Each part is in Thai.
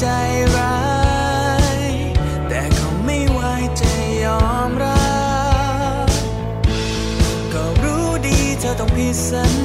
ใจร้าย แต่ก็ไม่ไหวจะยอมรับ ก็รู้ดีเธอต้องผิดสัญ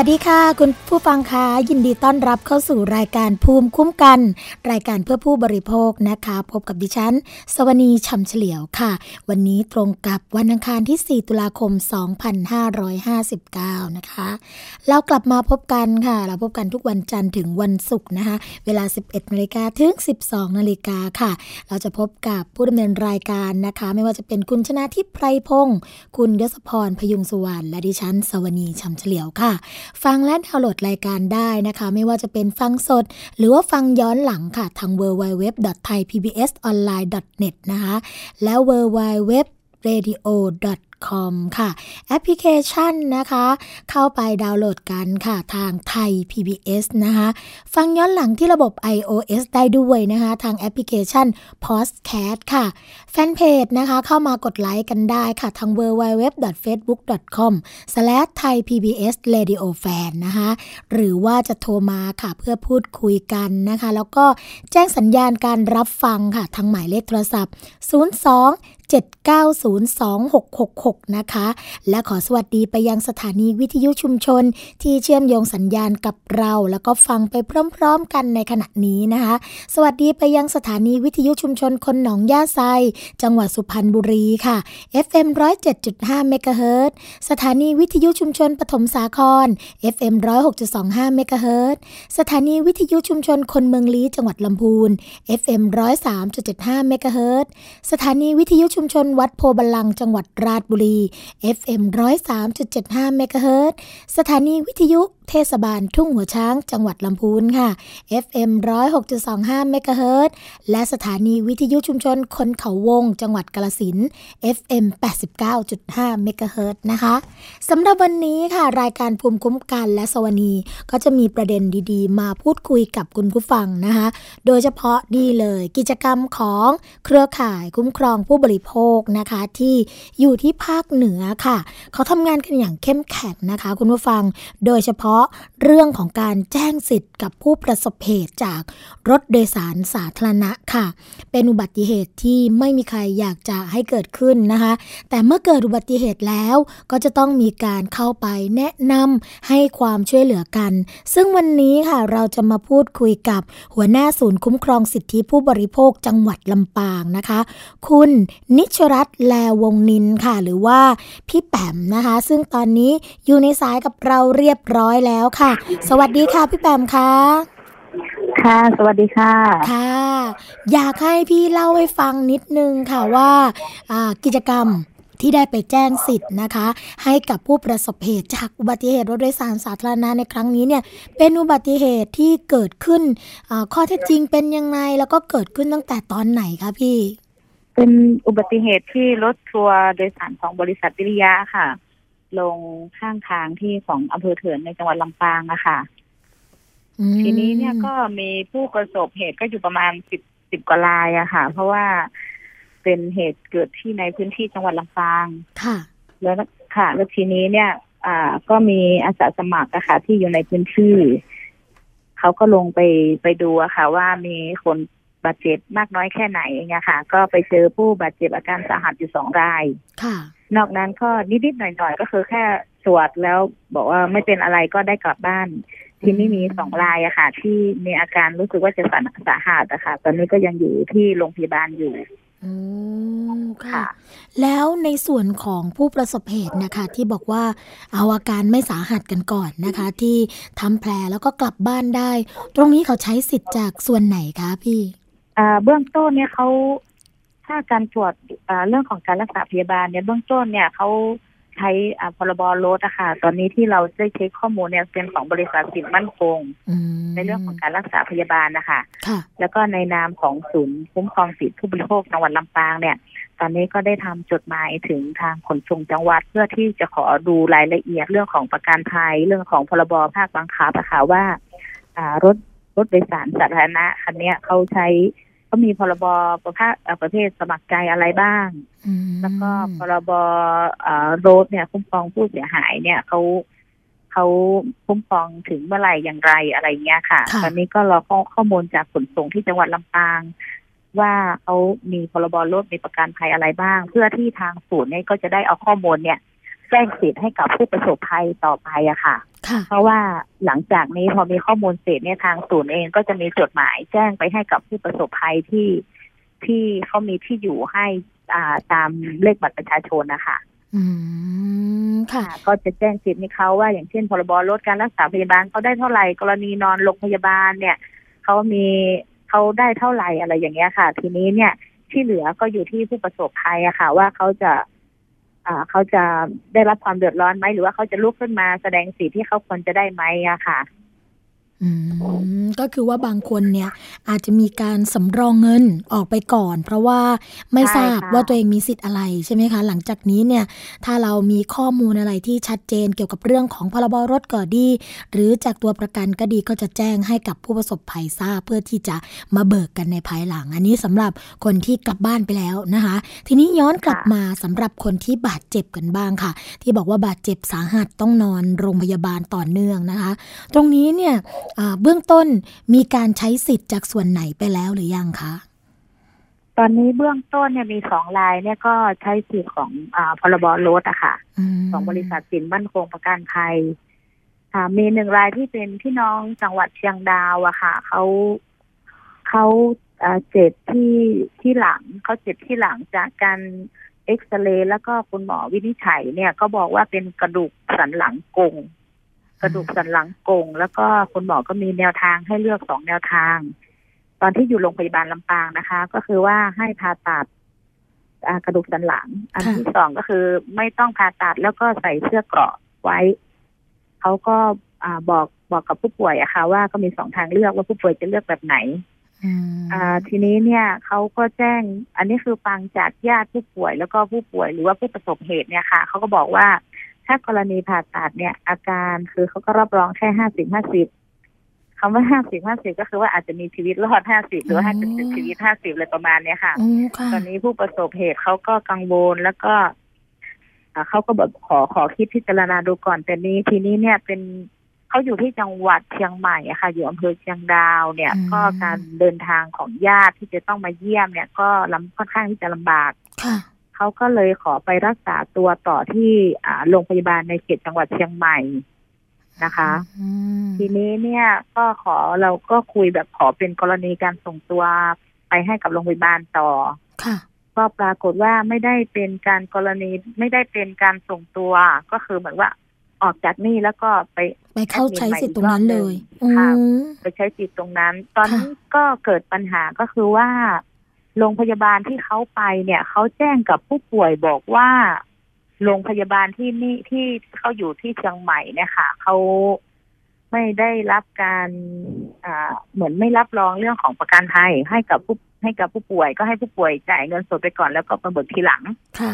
วัสดีค่ะ คุณผู้ฟังคะยินดีต้อนรับเข้าสู่รายการภูมิคุ้มกัน รายการเพื่อผู้บริโภคนะคะ พบกับดิฉัน สวนีชำเฉลียวค่ะ วันนี้ตรงกับวันอังคารที่ 4 ตุลาคม 2559 นะคะ เรากลับมาพบกันค่ะ เราพบกันทุกวันจันทร์ถึงวันศุกร์นะคะ เวลา 11นาฬิกาถึง 12นาฬิกาค่ะ เราจะพบกับผู้ดำเนินรายการนะคะ ไม่ว่าจะเป็นคุณชนะทิพย์ไพรพงศ์คุณยศพรพยุงสุวรรณและดิฉัน สวนีชำเฉลียวค่ะฟังและดาวน์โหลดรายการได้นะคะ ไม่ว่าจะเป็นฟังสด หรือว่าฟังย้อนหลังค่ะทาง www.thaipbsonline.net นะคะ แล้ว www radio com ค่ะ แอปพลิเคชันนะคะ เข้าไปดาวน์โหลดกันค่ะ ทางไทย PBS นะคะ ฟังย้อนหลังที่ระบบ iOS ได้ด้วยนะคะ ทางแอปพลิเคชัน Podcast ค่ะ แฟนเพจนะคะ เข้ามากดไลค์กันได้ค่ะ ทาง www.facebook.com/thaipbsradiofan นะคะ หรือว่าจะโทรมาค่ะ เพื่อพูดคุยกันนะคะ แล้วก็แจ้งสัญญาณการรับฟังค่ะ ทางหมายเลขโทรศัพท์ 02 7902666 นะคะ และขอสวัสดีไปยังสถานีวิทยุชุมชน ที่เชื่อมโยงสัญญาณกับเรา แล้วก็ฟังไปพร้อมๆกันในขณะนี้นะคะ สวัสดีไปยังสถานีวิทยุชุมชนคนหนองย่าไซ จังหวัดสุพรรณบุรีค่ะ FM 107.5เมกะเฮิรตสถานีวิทยุชุมชนปฐมสาคร FM 106.25เมกะเฮิรตสถานีวิทยุชุมชนคนเมืองลี้จังหวัดลำพูน FM 103.75เมกะเฮิรตสถานีวิทยุชุุมชนวัดโพบาลังจังหวัดราชบุรี FM 103.75เมกะเฮิรต์สถานีวิทยุ เทศบาลทุ่งหัวช้างจังหวัดลำพูนค่ะ FM 106.25เมกะเฮิรตและสถานีวิทยุชุมชนคนเขาวง จังหวัดกาลสิน FM 89.5เมกะเฮิรตนะคะสำหรับวันนี้ค่ะ รายการภูมิคุ้มกันและสวนีก็จะมีประเด็นดีๆ มาพูดคุยกับคุณผู้ฟังนะคะ โดยเฉพาะนี่เลยกิจกรรมของเครือข่ายคุ้มครองผู้บริโภคนะคะที่อยู่ที่ภาคเหนือค่ะ เขาทำงานกันอย่างเข้มแข็งนะคะ คุณผู้ฟังโดยเฉพาะเรื่องของการแจ้งสิทธิ์กับผู้ประสบเหตุจากรถโดยสารสาธารณะค่ะ เป็นอุบัติเหตุที่ไม่มีใครอยากจะให้เกิดขึ้นนะคะ แต่เมื่อเกิดอุบัติเหตุแล้วก็จะต้องมีการเข้าไปแนะนำให้ความช่วยเหลือกัน ซึ่งวันนี้ค่ะเราจะมาพูดคุยกับหัวหน้าศูนย์คุ้มครองสิทธิผู้บริโภคจังหวัดลำปางนะคะ คุณนิชรัตน์แลวงนินค่ะ หรือว่าพี่แปมนะคะ ซึ่งตอนนี้อยู่ในสายกับเราเรียบร้อยแล้วค่ะ สวัสดีค่ะพี่แปมค่ะค่ะ สวัสดีค่ะ ค่ะ อยากให้พี่เล่าให้ฟังนิดนึงค่ะว่าอ่ากิจกรรมที่ได้ไปแจ้งสิทธิ์นะคะ ให้กับผู้ประสบเหตุจากอุบัติเหตุรถโดยสารสาธารณะในครั้งนี้เนี่ย เป็นอุบัติเหตุที่เกิดขึ้นอ่าข้อเท็จจริงเป็นยังไงแล้วก็เกิดขึ้นตั้งแต่ตอนไหนคะพี่ เป็นอุบัติเหตุที่รถทัวร์โดยสารของบริษัทวิริยะค่ะ ลงข้างทางที่ของอำเภอเถินในจังหวัดลำปางอะค่ะอืมทีนี้เนี่ยก็มีผู้ประสบเหตุก็อยู่ประมาณสิบสิบกว่ารายอะค่ะ เพราะว่าเป็นเหตุเกิดที่ในพื้นที่จังหวัดลำปาง ค่ะ แล้วค่ะ แล้วทีนี้เนี่ย อ่า ก็มีอาสาสมัครอะค่ะที่อยู่ในพื้นที่เขาก็ลงไปไปดูอะค่ะ ว่ามีคน บาดเจ็บมากน้อยแค่ไหนอย่างเงี้ยค่ะ ก็ไปเจอผู้บาดเจ็บอาการสาหัสอยู่สองรายค่ะนอกนั้นก็นิดๆหน่อยๆก็คือแค่ตรวจแล้วบอกว่าไม่เป็นอะไรก็ได้กลับบ้าน ทีนี้มีสองรายอะค่ะ ที่มีอาการรู้สึกว่าจะสาสาหัสอะค่ะ ตอนนี้ก็ยังอยู่ที่โรงพยาบาลอยู่อืมค่ะค่ะแล้วในส่วนของผู้ประสบเหตุนะคะ ที่บอกว่าเอาอาการไม่สาหัสกันก่อนนะคะ ที่ทำแผลแล้วก็กลับบ้านได้ ตรงนี้เขาใช้สิทธิ์จากส่วนไหนคะพี่อ่า เบื้องต้นเนี่ยเขาถ้าการตรวจอ่าเรื่องของการรักษาพยาบาลเนี่ยเบื้องต้นเนี่ยเขาใช้อ่าพรบรถอะค่ะ ตอนนี้ที่เราได้เช็คข้อมูลเนี่ยเป็นของบริษัทสินมั่นคงอืมในเรื่องของการรักษาพยาบาลนะคะค่ะแล้วก็ในนามของศูนย์คุ้มครองสิทธิผู้บริโภคจังหวัดลำปางเนี่ย ตอนนี้ก็ได้ทำจดหมายถึงทางขนส่งจังหวัด เพื่อที่จะขอดูรายละเอียดเรื่องของประกันภัยเรื่องของพรบภาคบังคับอะค่ะว่าอ่ารถรถโดยสารสาธารณะคันเนี้ยเขาใช้ เขามีพรบประเภทเอ่อประเภทสมัครใจอะไรบ้างอืมแล้วก็พรบเอ่อรถเนี่ย คุ้มครองผู้เสียหายเนี่ยเขาเขาคุ้มครองถึงเมื่อไหร่อย่างไรอะไรเงี้ยค่ะ ตอนนี้ก็รอข้อข้อมูลจากขนส่งที่จังหวัดลำปาง ว่าเขามีพรบรถมีประกันภัยอะไรบ้าง เพื่อที่ทางศูนย์เนี่ยก็จะได้เอาข้อมูลเนี่ย แจ้งสิทธิ์ให้กับผู้ประสบภัยต่อไปอะค่ะค่ะ เพราะว่าหลังจากนี้พอมีข้อมูลเสร็จเนี่ยทางศูนย์เองก็จะมีจดหมายแจ้งไปให้กับผู้ประสบภัยที่ที่เขามีที่อยู่ให้อ่าตามเลขบัตรประชาชนนะคะอืมค่ะอ่าก็จะแจ้งสิทธิ์ให้เขาว่าอย่างเช่นพรบรถการรักษาพยาบาลเขาได้เท่าไหร่กรณีนอนโรงพยาบาลเนี่ยเขามีเขาได้เท่าไหร่อะไรอย่างเงี้ยค่ะ ทีนี้เนี่ยที่เหลือก็อยู่ที่ผู้ประสบภัยอะค่ะ ว่าเขาจะอ่า เขาจะได้รับความเดือดร้อนไหมหรือว่าเขาจะลุกขึ้นมาแสดงสิทธิ์ที่เขาควรจะได้ไหมอะค่ะ ก็คือว่าบางคนเนี่ยอาจจะมีการสำรองเงินออกไปก่อน เพราะว่าไม่ทราบว่าตัวเองมีสิทธิ์อะไรใช่ไหมคะ หลังจากนี้เนี่ยถ้าเรามีข้อมูลอะไรที่ชัดเจนเกี่ยวกับเรื่องของพรบรถก็ดี หรือจากตัวประกันก็ดีก็จะแจ้งให้กับผู้ประสบภัยทราบเพื่อที่จะมาเบิกกันในภายหลัง อันนี้สำหรับคนที่กลับบ้านไปแล้วนะคะ ทีนี้ย้อนกลับมาสำหรับคนที่บาดเจ็บกันบ้างค่ะ ที่บอกว่าบาดเจ็บสาหัสต้องนอนโรงพยาบาลต่อเนื่องนะคะ ตรงนี้เนี่ยเบื้องต้นมีการใช้สิทธิ์จากส่วนไหนไปแล้วหรือยังคะ ตอนนี้เบื้องต้นเนี่ยมีสองรายเนี่ยก็ใช้สิทธิ์ของอพรบรถอะค่ะของบริษัทสินมั่นคงประกันภัยค่ะมีหนึ่งรายที่เป็นพี่น้องจังหวัดเชียงดาวอะค่ะเขาเขาเจ็บที่ที่หลังเขาเจ็บที่หลังจากการเอ็กซเรย์แล้วก็คุณหมอวินิจฉัยเนี่ยก็บอกว่าเป็นกระดูกสันหลังกง กระดูกสันหลังกง แล้วก็คุณหมอก็มีแนวทางให้เลือกสองแนวทาง ตอนที่อยู่โรงพยาบาลลำปางนะคะ ก็คือว่าให้ผ่าตัดกระดูกสันหลัง อันที่สองก็คือไม่ต้องผ่าตัดแล้วก็ใส่เสื้อเกราะไว้ เขาก็บอกบอกกับผู้ป่วยอะค่ะ ว่าก็มีสองทางเลือกว่าผู้ป่วยจะเลือกแบบไหนอ่าทีนี้เนี่ยเขาก็แจ้ง อันนี้คือฟังจากญาติผู้ป่วยแล้วก็ผู้ป่วยหรือว่าผู้ประสบเหตุเนี่ยค่ะเขาก็บอกว่า ถ้ากรณีผ่าตัดเนี่ย อาการคือเขาก็รับรองแค่ห้าสิบห้าสิบคำว่าห้าสิบห้าสิบก็คือว่าอาจจะมีชีวิตรอดห้าสิบหรือห้าสิบชีวิตห้าสิบเลยประมาณเนี้ยค่ะ ตอนนี้ผู้ประสบเหตุเขาก็กังวลแล้วก็เขาก็บอกขอขอคิดพิจารณาดูก่อนแต่นี้ทีนี้เนี่ยเป็นเขาอยู่ที่จังหวัดเชียงใหม่อะค่ะ อยู่อำเภอเชียงดาวเนี่ย ก็การเดินทางของญาติที่จะต้องมาเยี่ยมเนี่ย ก็ลำค่อนข้างที่จะลำบาก เขาก็เลยขอไปรักษาตัวต่อที่โรงพยาบาลในเขตจังหวัดเชียงใหม่นะคะทีนี้เนี่ยก็ขอเราก็คุยแบบขอเป็นกรณีการส่งตัวไปให้กับโรงพยาบาลต่อก็ปรากฏว่าไม่ได้เป็นการกรณีไม่ได้เป็นการส่งตัวก็คือเหมือนว่าออกจากนี่แล้วก็ไปไปเข้าใช้สิทธิ์ตรงนั้นเลยค่ะไปใช้สิทธิ์ตรงนั้น ตอนนี้ก็เกิดปัญหาก็คือว่า โรงพยาบาลที่เขาไปเนี่ยเขาแจ้งกับผู้ป่วยบอกว่าโรงพยาบาลที่นี่ที่เขาอยู่ที่เชียงใหม่เนี่ยค่ะเขาไม่ได้รับการอ่าเหมือนไม่รับรองเรื่องของประกันภัยให้กับผู้ให้กับผู้ป่วย ก็ให้ผู้ป่วยจ่ายเงินสดไปก่อนแล้วก็มาเบิกทีหลังค่ะ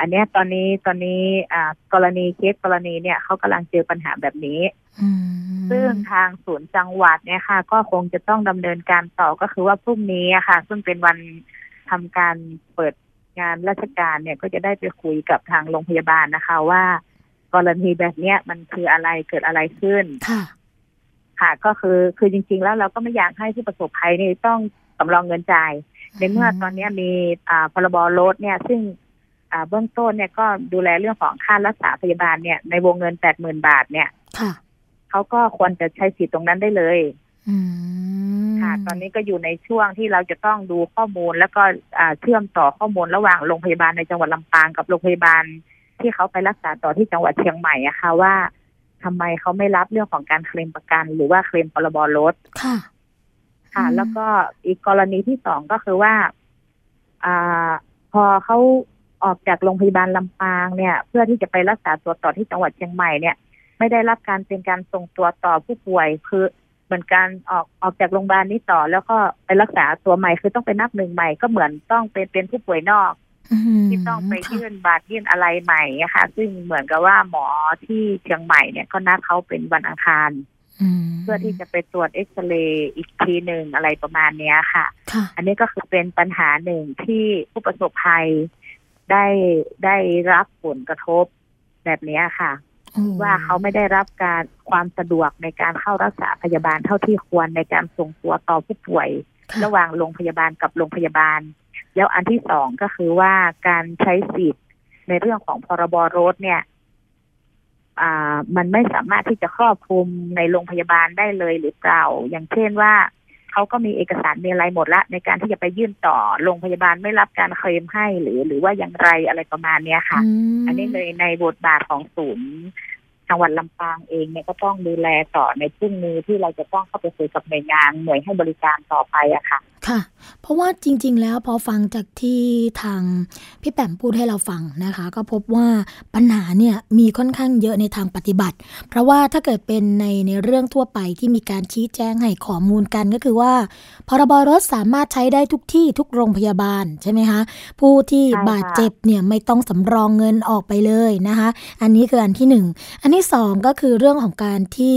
อันนี้ตอนนี้ตอนนี้อ่ากรณีเคสกรณีเนี่ยเขากำลังเจอปัญหาแบบนี้ ซึ่งทางศูนย์จังหวัดเนี่ยค่ะ ก็คงจะต้องดำเนินการต่อก็คือว่าพรุ่งนี้ค่ะ ซึ่งเป็นวันทำการเปิดงานราชการเนี่ยก็จะได้ไปคุยกับทางโรงพยาบาลนะคะ ว่า กรณีแบบเนี้ยมันคืออะไรเกิดอะไรขึ้นค่ะค่ะก็คือคือจริง ๆ แล้วเราก็ไม่อยากให้ผู้ประสบภัยนี่ต้องสำรองเงินจ่ายในเมื่อตอนนี้มีอ่าพรบรถเนี่ย ซึ่ง เบื้องต้นเนี่ยก็ดูแลเรื่องของค่ารักษาพยาบาลเนี่ยในวงเงินแปดหมื่นบาทเนี่ยเขาก็ควรจะใช้สิทธิ์ตรงนั้นได้เลยค่ะ ตอนนี้ก็อยู่ในช่วงที่เราจะต้องดูข้อมูลแล้วก็เชื่อมต่อข้อมูลระหว่างโรงพยาบาลในจังหวัดลำปางกับโรงพยาบาลที่เขาไปรักษาต่อที่จังหวัดเชียงใหม่อะค่ะว่าทำไมเขาไม่รับเรื่องของการเคลมประกัน หรือว่าเคลมพรบรถค่ะ ค่ะ แล้วก็อีกกรณีที่สองก็คือว่า อ่า พอเขา ออกจากโรงพยาบาลลำปางเนี่ย เพื่อที่จะไปรักษาตัวต่อที่จังหวัดเชียงใหม่เนี่ย ไม่ได้รับการเป็นการส่งตัวต่อผู้ป่วยคือเหมือนการออกออกจากโรงพยาบาลนี้ต่อ แล้วก็ไปรักษาตัวใหม่คือต้องไปนับหนึ่งใหม่ก็เหมือนต้องเป็นเป็นผู้ป่วยนอกที่ต้องไปยื่นบาดยื่นอะไรใหม่ค่ะ ซึ่งเหมือนกับว่าหมอที่เชียงใหม่เนี่ยก็นัดเขาเป็นวันอังคารเพื่อที่จะไปตรวจเอ็กซเรย์อีกทีหนึ่งอะไรประมาณเนี้ยค่ะ อันนี้ก็คือเป็นปัญหาหนึ่งที่ผู้ประสบภัย ได้ได้รับผลกระทบแบบนี้ค่ะ ว่าเขาไม่ได้รับการความสะดวกในการเข้ารักษาพยาบาลเท่าที่ควรในการส่งตัวต่อผู้ป่วย ระหว่างโรงพยาบาลกับโรงพยาบาล แล้วอันที่สองก็คือว่าการใช้สิทธิ์ในเรื่องของพรบรถเนี่ยอ่ามันไม่สามารถที่จะครอบคลุมในโรงพยาบาลได้เลยหรือเปล่า อย่างเช่นว่า เขาก็มีเอกสารมีอะไรหมดละ ในการที่จะไปยื่นต่อโรงพยาบาลไม่รับการเคลมให้หรือหรือว่าอย่างไรอะไรประมาณเนี้ยค่ะ อันนี้เลยในบทบาทของศูนย์จังหวัดลำปางเองเนี่ยก็ต้องดูแลต่อในพรุ่งนี้ที่เราจะต้องเข้าไปคุยกับหน่วยงานหน่วยให้บริการต่อไปอะค่ะค่ะ เพราะว่าจริง ๆ แล้วพอฟังจากที่ทางพี่แปมพูดให้เราฟังนะคะ ก็พบว่าปัญหาเนี่ยมีค่อนข้างเยอะในทางปฏิบัติ เพราะว่าถ้าเกิดเป็นในในเรื่องทั่วไปที่มีการชี้แจงให้ข้อมูลกันก็คือว่าพรบรถสามารถใช้ได้ทุกที่ทุกโรงพยาบาลใช่ไหมคะผู้ที่บาดเจ็บเนี่ยไม่ต้องสำรองเงินออกไปเลยนะคะ อันนี้คืออันที่หนึ่งอันที่สองก็คือเรื่องของการที่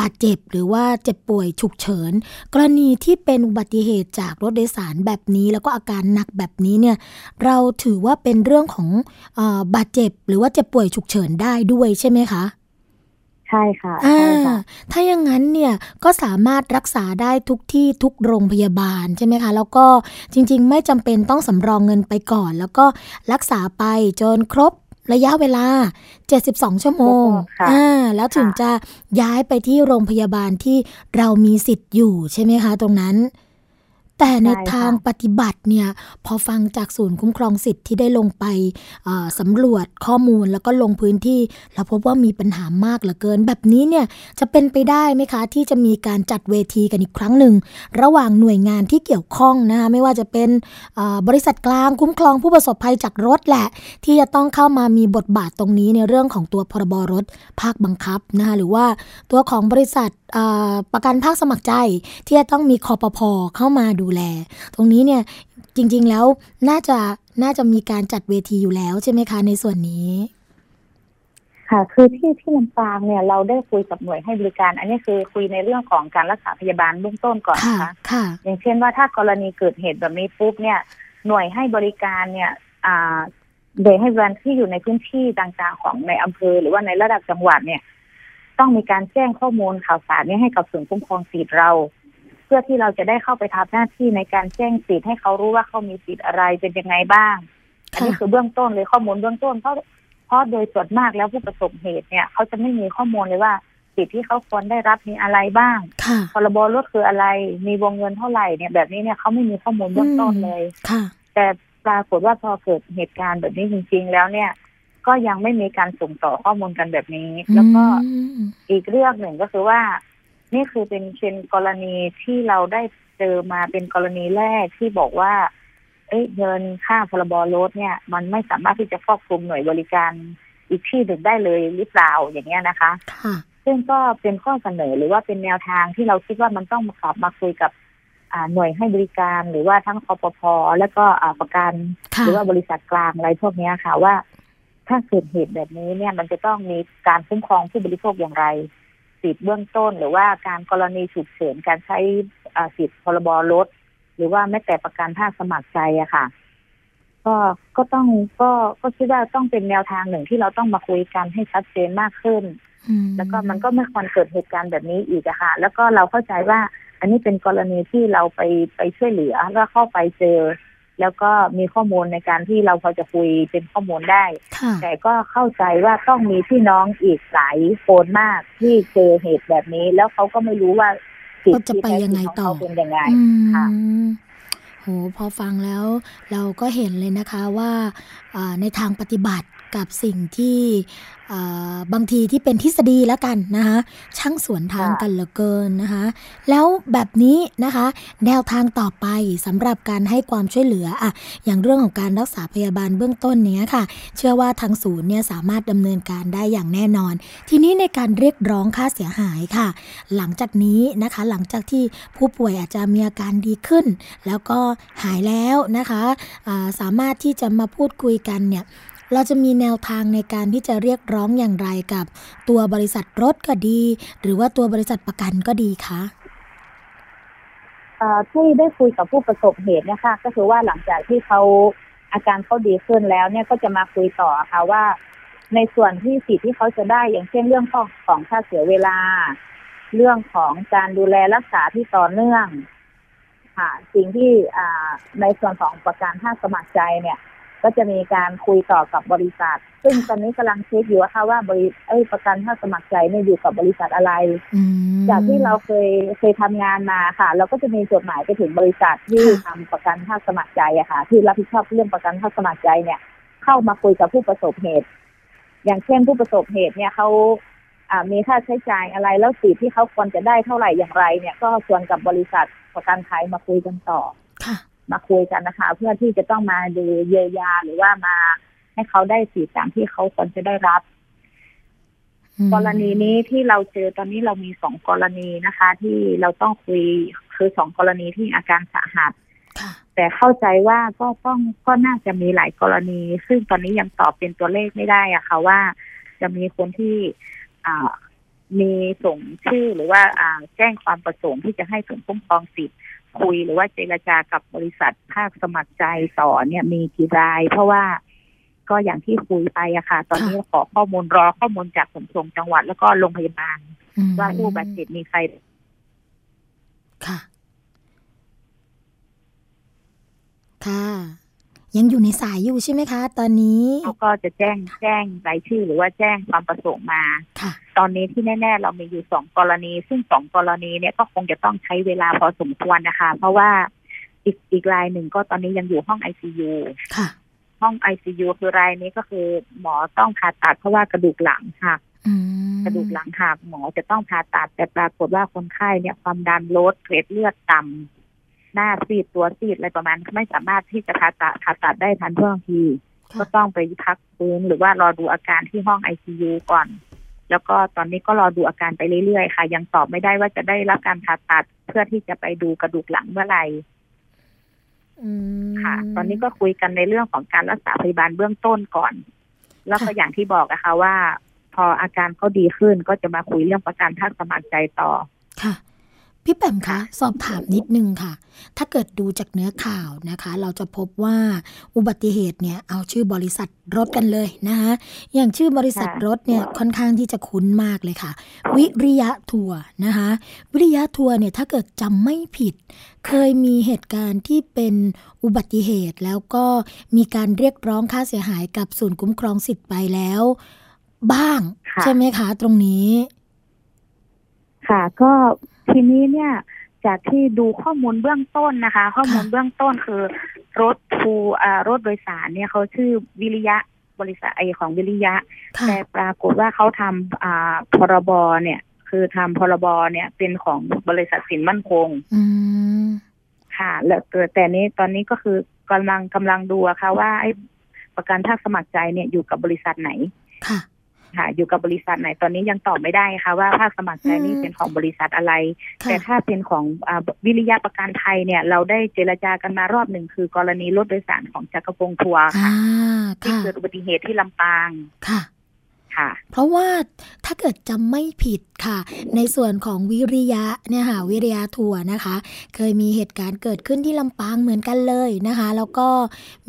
บาดเจ็บหรือว่าเจ็บป่วยฉุกเฉินกรณีที่เป็นอุบัติเหตุจากรถโดยสารแบบนี้แล้วก็อาการหนักแบบนี้เนี่ยเราถือว่าเป็นเรื่องของเออบาดเจ็บ หรือว่าเจ็บป่วยฉุกเฉินได้ด้วยใช่ไหมคะใช่ค่ะอ่าใช่ค่ะถ้าอย่างนั้นเนี่ยก็สามารถรักษาได้ทุกที่ทุกโรงพยาบาลใช่ไหมคะ แล้วก็จริง ๆ ไม่จำเป็นต้องสำรองเงินไปก่อน แล้วก็รักษาไปจนครบระยะเวลา 72 ชั่วโมงค่ะอ่าแล้วถึงจะย้ายไปที่โรงพยาบาลที่เรามีสิทธิ์อยู่ใช่ไหมคะ ตรงนั้น แต่ในใช่ค่ะทางปฏิบัติเนี่ยพอฟังจากศูนย์คุ้มครองสิทธิ์ที่ได้ลงไปเอ่อสำรวจข้อมูลแล้วก็ลงพื้นที่เราพบว่ามีปัญหามากเหลือเกิน แบบนี้เนี่ยจะเป็นไปได้ไหมคะ ที่จะมีการจัดเวทีกันอีกครั้งหนึ่ง ระหว่างหน่วยงานที่เกี่ยวข้องนะคะไม่ว่าจะเป็นเอ่อบริษัทกลางคุ้มครองผู้ประสบภัยจากรถแหละ ที่จะต้องเข้ามามีบทบาทตรงนี้ในเรื่องของตัวพรบรถภาคบังคับนะคะหรือว่าตัวของบริษัทเอ่อประกันภาคสมัครใจ ที่จะต้องมีคอปพอเข้ามาดูแล ตรงนี้เนี่ยจริงๆแล้วน่าจะน่าจะมีการจัดเวทีอยู่แล้วใช่ไหมคะในส่วนนี้ ค่ะ คือที่ที่ลำปางเนี่ยเราได้คุยกับหน่วยให้บริการ อันนี้คือคุยในเรื่องของการรักษาพยาบาลเบื้องต้นก่อนค่ะนะคะค่ะ อย่างเช่นว่าถ้ากรณีเกิดเหตุแบบนี้ปุ๊บเนี่ย หน่วยให้บริการเนี่ย อ่าโดยให้บริการที่อยู่ในพื้นที่ต่างๆของในอำเภอ หรือว่าในระดับจังหวัดเนี่ย ต้องมีการแจ้งข้อมูลข่าวสารนี้ให้กับศูนย์คุ้มครองสิทธิ์เรา เพื่อที่เราจะได้เข้าไปทำหน้าที่ในการแจ้งสิทธิ์ให้เขารู้ว่าเขามีสิทธิ์อะไรเป็นยังไงบ้าง อันนี้ค่ะคือเบื้องต้นเลยข้อมูลเบื้องต้นเพราะเพราะโดยส่วนมากแล้วผู้ประสบเหตุเนี่ย เขาจะไม่มีข้อมูลเลยว่าสิทธิ์ที่เขาควรได้รับมีอะไรบ้างค่ะพรบรถคืออะไร มีวงเงินเท่าไหร่เนี่ยแบบนี้เนี่ยเขาไม่มีข้อมูลเบื้องต้นเลยค่ะแต่ปรากฏว่าพอเกิดเหตุการณ์แบบนี้จริง ๆ แล้วเนี่ย ก็ยังไม่มีการส่งต่อข้อมูลกันแบบนี้ แล้วก็อืมอีกเรื่องหนึ่งก็คือว่า นี่คือเป็นเป็นกรณีที่เราได้เจอมาเป็นกรณีแรกที่บอกว่า เอ้ยเงินค่าพรบรถเนี่ย มันไม่สามารถที่จะครอบคลุมหน่วยบริการอีกที่หนึ่งได้เลยหรือเปล่าอย่างเงี้ยนะคะค่ะซึ่งก็เป็นข้อเสนอหรือว่าเป็นแนวทางที่เราคิดว่ามันต้องมากลับมาคุยกับอ่าหน่วยให้บริการหรือว่าทั้งคอปพและก็อ่าประกันค่ะหรือว่าบริษัทกลางอะไรพวกเนี้ยค่ะว่า ถ้าเกิดเหตุแบบนี้เนี่ยมันจะต้องมีการคุ้มครองผู้บริโภคอย่างไร สิทธิ์เบื้องต้น หรือว่าการกรณีฉุกเฉินการใช้อ่าสิทธิ์พรบรถ หรือว่าแม้แต่ประกันภาคสมัครใจอะค่ะ ก็ก็ต้องก็ก็คิดว่าต้องเป็นแนวทางหนึ่งที่เราต้องมาคุยกันให้ชัดเจนมากขึ้นอืมแล้วก็มันก็ไม่ควรเกิดเหตุการณ์แบบนี้อีกอะค่ะ แล้วก็เราเข้าใจว่า อันนี้เป็นกรณีที่เราไปไปช่วยเหลือแล้วเข้าไปเจอ แล้วก็มีข้อมูลในการที่เราพอจะคุยเป็นข้อมูลได้ค่ะแต่ก็เข้าใจว่าต้องมีพี่น้องอีกหลายคนมากที่เจอเหตุแบบนี้ แล้วเขาก็ไม่รู้ว่าสิทว่าจะธิไปยังไงต่อแท้จริของเขาเป็นยังไงอืค่ะมโหพอฟังแล้วเราก็เห็นเลยนะคะว่าอ่าในทางปฏิบัติ กับสิ่งที่บางทีที่เป็นทฤษฎีแล้วกันนะคะช่างสวนทางกันเหลือเกินนะคะแล้วแบบนี้นะคะ แนวทางต่อไปสำหรับการให้ความช่วยเหลืออะอย่างเรื่องของการรักษาพยาบาลเบื้องต้นเนี้ยค่ะ เชื่อว่าทางศูนย์เนี่ยสามารถดำเนินการได้อย่างแน่นอน ทีนี้ในการเรียกร้องค่าเสียหายค่ะ หลังจากนี้นะคะหลังจากที่ผู้ป่วยอาจจะมีอาการดีขึ้น แล้วก็หายแล้วนะคะอ่าสามารถที่จะมาพูดคุยกันเนี่ย เราจะมีแนวทางในการที่จะเรียกร้องอย่างไรกับ ตัวบริษัทรถก็ดี หรือว่าตัวบริษัทประกันก็ดีคะที่ได้คุยกับผู้ประสบเหตุเนี่ยค่ะ ก็คือว่าหลังจากที่เขาอาการเขาดีขึ้นแล้วเนี่ยก็จะมาคุยต่อค่ะว่า ในส่วนที่สิทธิ์ที่เขาจะได้อย่างเช่นเรื่องของของค่าเสียเวลา เรื่องของการดูแลรักษาที่ต่อเนื่อง ค่ะ สิ่งที่ในส่วนของประกันท่าสมัครใจเนี่ย ก็จะมีการคุยต่อกับบริษัท ซึ่งตอนนี้กำลังเช็คอยู่ว่าค่ะว่าบริเอ้ยประกันท่าสมัครใจเนี่ยอยู่กับบริษัทอะไรอืมจากที่เราเคยเคยทำงานมาค่ะ เราก็จะมีจดหมายไปถึงบริษัทที่ค่ะทำประกันภาคสมัครใจอะค่ะ ที่รับผิดชอบเรื่องประกันภาคสมัครใจเนี่ย เข้ามาคุยกับผู้ประสบเหตุ อย่างเช่นผู้ประสบเหตุเนี่ยเขาอ่ามีค่าใช้จ่ายอะไรแล้วสิทธิ์ที่เขาควรจะได้เท่าไหร่อย่างไร เนี่ย ก็ชวนกับบริษัทประกันภัยมาคุยกันต่อ มาคุยกันนะคะ เพื่อที่จะต้องมาดูเยียวยาหรือว่ามาให้เขาได้สิทธิตามที่เขาควรจะได้รับอืมกรณีนี้ที่เราเจอตอนนี้เรามีสองกรณีนะคะ ที่เราต้องคุยคือสองกรณีที่อาการสาหัสค่ะแต่เข้าใจว่าก็ต้องก็น่าจะมีหลายกรณี ซึ่งตอนนี้ยังตอบเป็นตัวเลขไม่ได้อะค่ะว่า จะมีคนที่อ่ามีส่งชื่อหรือว่าอ่าแจ้งความประสงค์ที่จะให้ศูนย์คุ้มครองสิทธิ์ คุยหรือว่าเจรจากับบริษัทภาคสมัครใจต่อเนี่ยมีกี่ราย เพราะว่าก็อย่างที่คุยไปอะค่ะ ตอนนี้ขอข้อมูลรอข้อมูลจากขนส่งจังหวัดแล้วก็โรงพยาบาลอืมว่าผู้บาดเจ็บมีใคร ค่ะ ค่ะ ยังอยู่ในสายอยู่ใช่ไหมคะ ตอนนี้เขาก็จะแจ้งแจ้งรายชื่อหรือว่าแจ้งความประสงค์มาค่ะตอนนี้ที่แน่ ๆ เรามีอยู่สองกรณี ซึ่งสองกรณีเนี่ยก็คงจะต้องใช้เวลาพอสมควรนะคะ เพราะว่าอีกอีกรายหนึ่งก็ตอนนี้ยังอยู่ห้องไอซียูค่ะห้องไอซียูคือรายนี้ก็คือ หมอต้องผ่าตัดเพราะว่ากระดูกหลังหักอืมกระดูกหลังหักหมอจะต้องผ่าตัดแต่ปรากฏว่าคนไข้เนี่ยความดันลดเกล็ดเลือดต่ำ หน้าซีดตัวซีดอะไรประมาณไม่สามารถที่จะผ่าตัดผ่าตัดได้ทันท่วงที ก็ค่ะต้องไปพักฟื้นหรือว่ารอดูอาการที่ห้องไอซียูก่อน แล้วก็ตอนนี้ก็รอดูอาการไปเรื่อยๆค่ะ ยังตอบไม่ได้ว่าจะได้รับการผ่าตัดเพื่อที่จะไปดูกระดูกหลังเมื่อไหร่อืมค่ะ ตอนนี้ก็คุยกันในเรื่องของการรักษาพยาบาลเบื้องต้นก่อน แล้วก็ค่ะอย่างที่บอกนะคะว่า พออาการเขาดีขึ้นก็จะมาคุยเรื่องประกันภาคสมัครใจต่อ ค่ะ พี่แปมคะค่ะสอบถามนิดนึงค่ะ ถ้าเกิดดูจากเนื้อข่าวนะคะ เราจะพบว่าอุบัติเหตุเนี่ยเอาชื่อบริษัทรถกันเลยนะคะอย่างชื่อบริษัทรถเนี่ยค่อนข้างที่จะคุ้นมากเลยค่ะ วิริยะทัวร์นะคะวิริยะทัวร์เนี่ยถ้าเกิดจำไม่ผิด เคยมีเหตุการณ์ที่เป็นอุบัติเหตุ แล้วก็มีการเรียกร้องค่าเสียหายกับศูนย์คุ้มครองสิทธิ์ไปแล้ว บ้างค่ะใช่ไหมคะ ตรงนี้ ค่ะก็ ทีนี้เนี่ยจากที่ดูข้อมูลเบื้องต้นนะคะ ข้อมูลเบื้องต้นคือ รถทูอ่ารถโดยสารเนี่ยเขาชื่อวิริยะบริษัทไอของวิริยะค่ะแต่ปรากฏว่าเขาทำอ่าพรบเนี่ย คือทำพรบเนี่ยเป็นของบริษัทสินมั่นคงอืมค่ะ แล้วเกิดแต่นี้ตอนนี้ก็คือกำลังกำลังดูอะค่ะว่าไอ้ประกันภาคสมัครใจเนี่ยอยู่กับบริษัทไหน ค่ะ ค่ะ อยู่กับบริษัทไหนตอนนี้ยังตอบไม่ได้ค่ะ ว่าภาคสมัครใจนี่อืมเป็นของบริษัทอะไรค่ะแต่ถ้าเป็นของอาวิริยะประกันไทยเนี่ย เราได้เจรจากันมารอบหนึ่งคือกรณีรถโดยสารของจักรพงศ์ทัวร์อ่าค่ะที่ค่ะเกิดอุบัติเหตุที่ลำปางค่ะ ค่ะ เพราะว่าถ้าเกิดจำไม่ผิดค่ะ ในส่วนของวิริยะเนี่ยค่ะวิริยะทัวร์นะคะ เคยมีเหตุการณ์เกิดขึ้นที่ลำปางเหมือนกันเลยนะคะ แล้วก็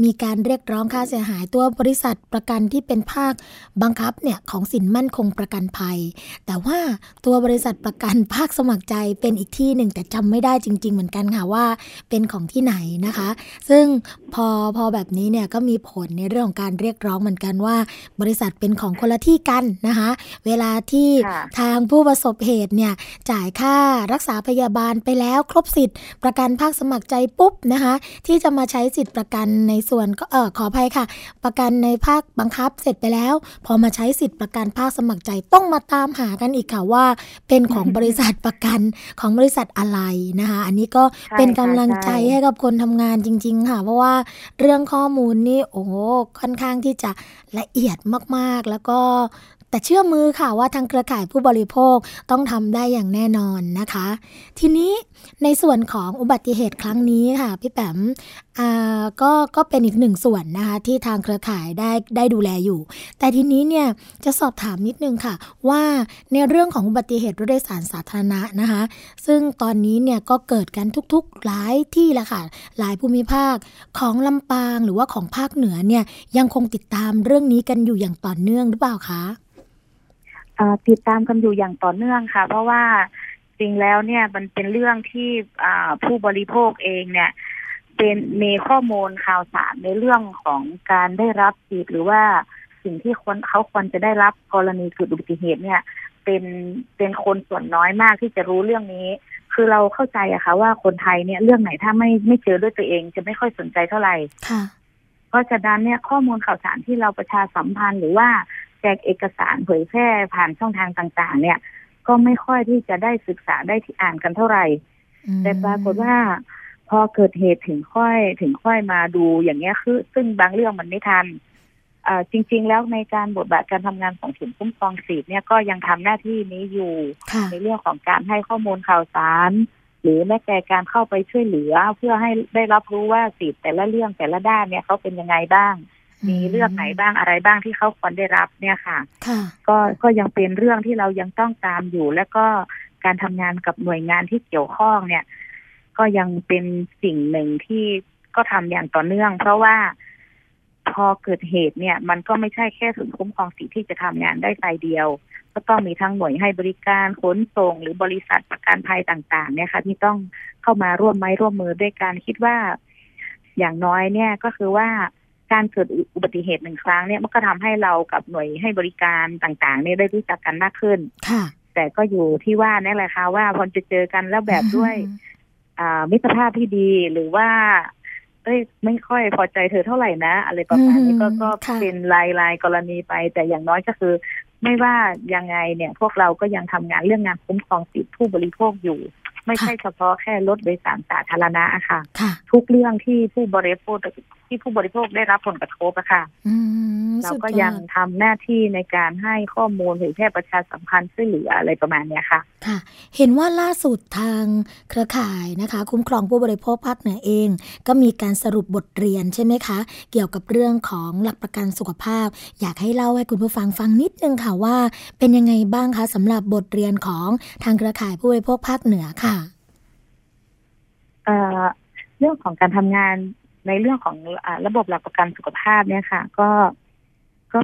มีการเรียกร้องค่าเสียหายตัวบริษัทประกันที่เป็นภาคบังคับเนี่ยของสินมั่นคงประกันภัย แต่ว่าตัวบริษัทประกันภาคสมัครใจเป็นอีกที่หนึ่งแต่จำไม่ได้จริง ๆ เหมือนกันค่ะว่าเป็นของที่ไหนนะคะ ซึ่งพอพอแบบนี้เนี่ยก็มีผลในเรื่องของการเรียกร้องเหมือนกันว่า บริษัทเป็นของคนละที่กันนะคะ เวลาที่ค่ะทางผู้ประสบเหตุเนี่ยจ่ายค่ารักษาพยาบาลไปแล้วครบสิทธิ์ ประกันภาคสมัครใจปุ๊บนะคะ ที่จะมาใช้สิทธิ์ประกันในส่วนก็เออขออภัยค่ะ ประกันในภาคบังคับเสร็จไปแล้ว พอมาใช้สิทธิ์ประกันภาคสมัครใจต้องมาตามหากันอีกค่ะว่า เป็นของบริษัทประกันของบริษัทอะไรนะคะ อันนี้ก็ใช่เป็นกำลังค่ะใจใช่ให้กับคนทำงานจริง ๆ ค่ะ เพราะว่าเรื่องข้อมูลนี่โอ้โหค่อนข้างที่จะละเอียดมากๆ แล้วก็到 แต่เชื่อมือค่ะว่าทางเครือข่ายผู้บริโภคต้องทำได้อย่างแน่นอนนะคะ ทีนี้ในส่วนของอุบัติเหตุครั้งนี้ค่ะพี่แปมก็ก็เป็นอีกหนึ่งส่วนนะคะที่ทางเครือข่ายได้ได้ดูแลอยู่ แต่ทีนี้เนี่ยจะสอบถามนิดนึงค่ะ ว่าในเรื่องของอุบัติเหตุรถโดยสารสาธารณะนะคะ ซึ่งตอนนี้เนี่ยก็เกิดกันทุกๆหลายที่ละค่ะหลายภูมิภาคของลำปางหรือว่าของภาคเหนือเนี่ยยังคงติดตามเรื่องนี้กันอยู่อย่างต่อเนื่องหรือเปล่าคะ ติดตามกันอยู่อย่างต่อเนื่องค่ะ เพราะว่าจริงแล้วเนี่ยมันเป็นเรื่องที่อ่าผู้บริโภคเองเนี่ย เป็นมีข้อมูลข่าวสารในเรื่องของการได้รับสิทธิ์หรือว่าสิ่งที่คนเขาควรจะได้รับกรณีเกิดอุบัติเหตุเนี่ย เป็นเป็นคนส่วนน้อยมากที่จะรู้เรื่องนี้ คือเราเข้าใจอะค่ะว่าคนไทยเนี่ยเรื่องไหนถ้าไม่ไม่เจอด้วยตัวเอง จะไม่ค่อยสนใจเท่าไหร่ค่ะเพราะฉะนั้นเนี่ยข้อมูลข่าวสารที่เราประชาสัมพันธ์หรือว่า แจกเอกสารเผยแพร่ผ่านช่องทางต่างๆ เนี่ย ก็ไม่ค่อยที่จะได้ศึกษาได้ที่อ่านกันเท่าไหร่ แต่ปรากฏว่าพอเกิดเหตุถึงค่อยถึงค่อยมาดูอย่างเงี้ยคือ ซึ่งบางเรื่องมันไม่ทันอ่าจริง ๆ แล้วในการบทบาทการทำงานของศูนย์คุ้มครองสิทธิ์เนี่ยก็ยังทำหน้าที่นี้อยู่ค่ะในเรื่องของการให้ข้อมูลข่าวสาร หรือแม้แต่การเข้าไปช่วยเหลือ เพื่อให้ได้รับรู้ว่าสิทธิ์แต่ละเรื่องแต่ละด้านเนี่ยเขาเป็นยังไงบ้าง มีเรื่องไหนบ้างอะไรบ้างที่เขาควรได้รับเนี่ยค่ะค่ะก็ก็ยังเป็นเรื่องที่เรายังต้องตามอยู่ และก็การทำงานกับหน่วยงานที่เกี่ยวข้องเนี่ย ก็ยังเป็นสิ่งหนึ่งที่ก็ทำอย่างต่อเนื่อง เพราะว่าพอเกิดเหตุเนี่ย มันก็ไม่ใช่แค่ศูนย์คุ้มครองสิทธิที่จะทำงานได้ฝ่ายเดียว ก็ต้องมีทั้งหน่วยให้บริการขนส่ง หรือบริษัทประกันภัยต่างๆ เนี่ยค่ะ ที่ต้องเข้ามาร่วมไม้ร่วมมือด้วยการคิดว่า อย่างน้อยเนี่ยก็คือว่า การเกิดอุบัติเหตุหนึ่งครั้งเนี่ยมันก็ทำให้เรากับหน่วยให้บริการต่างๆเนี่ยได้รู้จักกันมากขึ้นค่ะ แต่ก็อยู่ที่ว่านี่แหละค่ะว่าพอจะเจอกันแล้วแบบด้วย อ่ามิตรภาพที่ดีหรือว่าเอ้ยไม่ค่อยพอใจเธอเท่าไหร่นะ อะไรประมาณนี้ก็อืมก็ค่ะเป็นรายรายกรณีไป แต่อย่างน้อยก็คือ ไม่ว่ายังไงเนี่ย พวกเราก็ยังทำงานเรื่องงานคุ้มครองสิทธิผู้บริโภคอยู่ ไม่ใช่เฉพาะแค่รถโดยสารสาธารณะอะค่ะค่ะ ทุกเรื่องที่ผู้บริโภคที่ผู้บริโภคได้รับผลกระทบอะค่ะอืมเราสุดก็อยัดงทำหน้าที่ในการให้ข้อมูลเผยแพร่ประชาสัมพันธ์ช่วยเหลืออะไรประมาณเนี้ยค่ะ ค่ะ เห็นว่าล่าสุดทางเครือข่ายนะคะ คุ้มครองผู้บริโภคภาคเหนือเอง ก็มีการสรุปบทเรียนใช่ไหมคะ เกี่ยวกับเรื่องของหลักประกันสุขภาพ อยากให้เล่าให้คุณผู้ฟังฟังนิดนึงค่ะว่า เป็นยังไงบ้างคะสำหรับบทเรียนของทางเครือข่ายผู้บริโภคภาคเหนือค่ะ เอ่อเรื่องของการทำงานในเรื่องของอาระบบหลักประกันสุขภาพเนี่ยค่ะ ก็ก็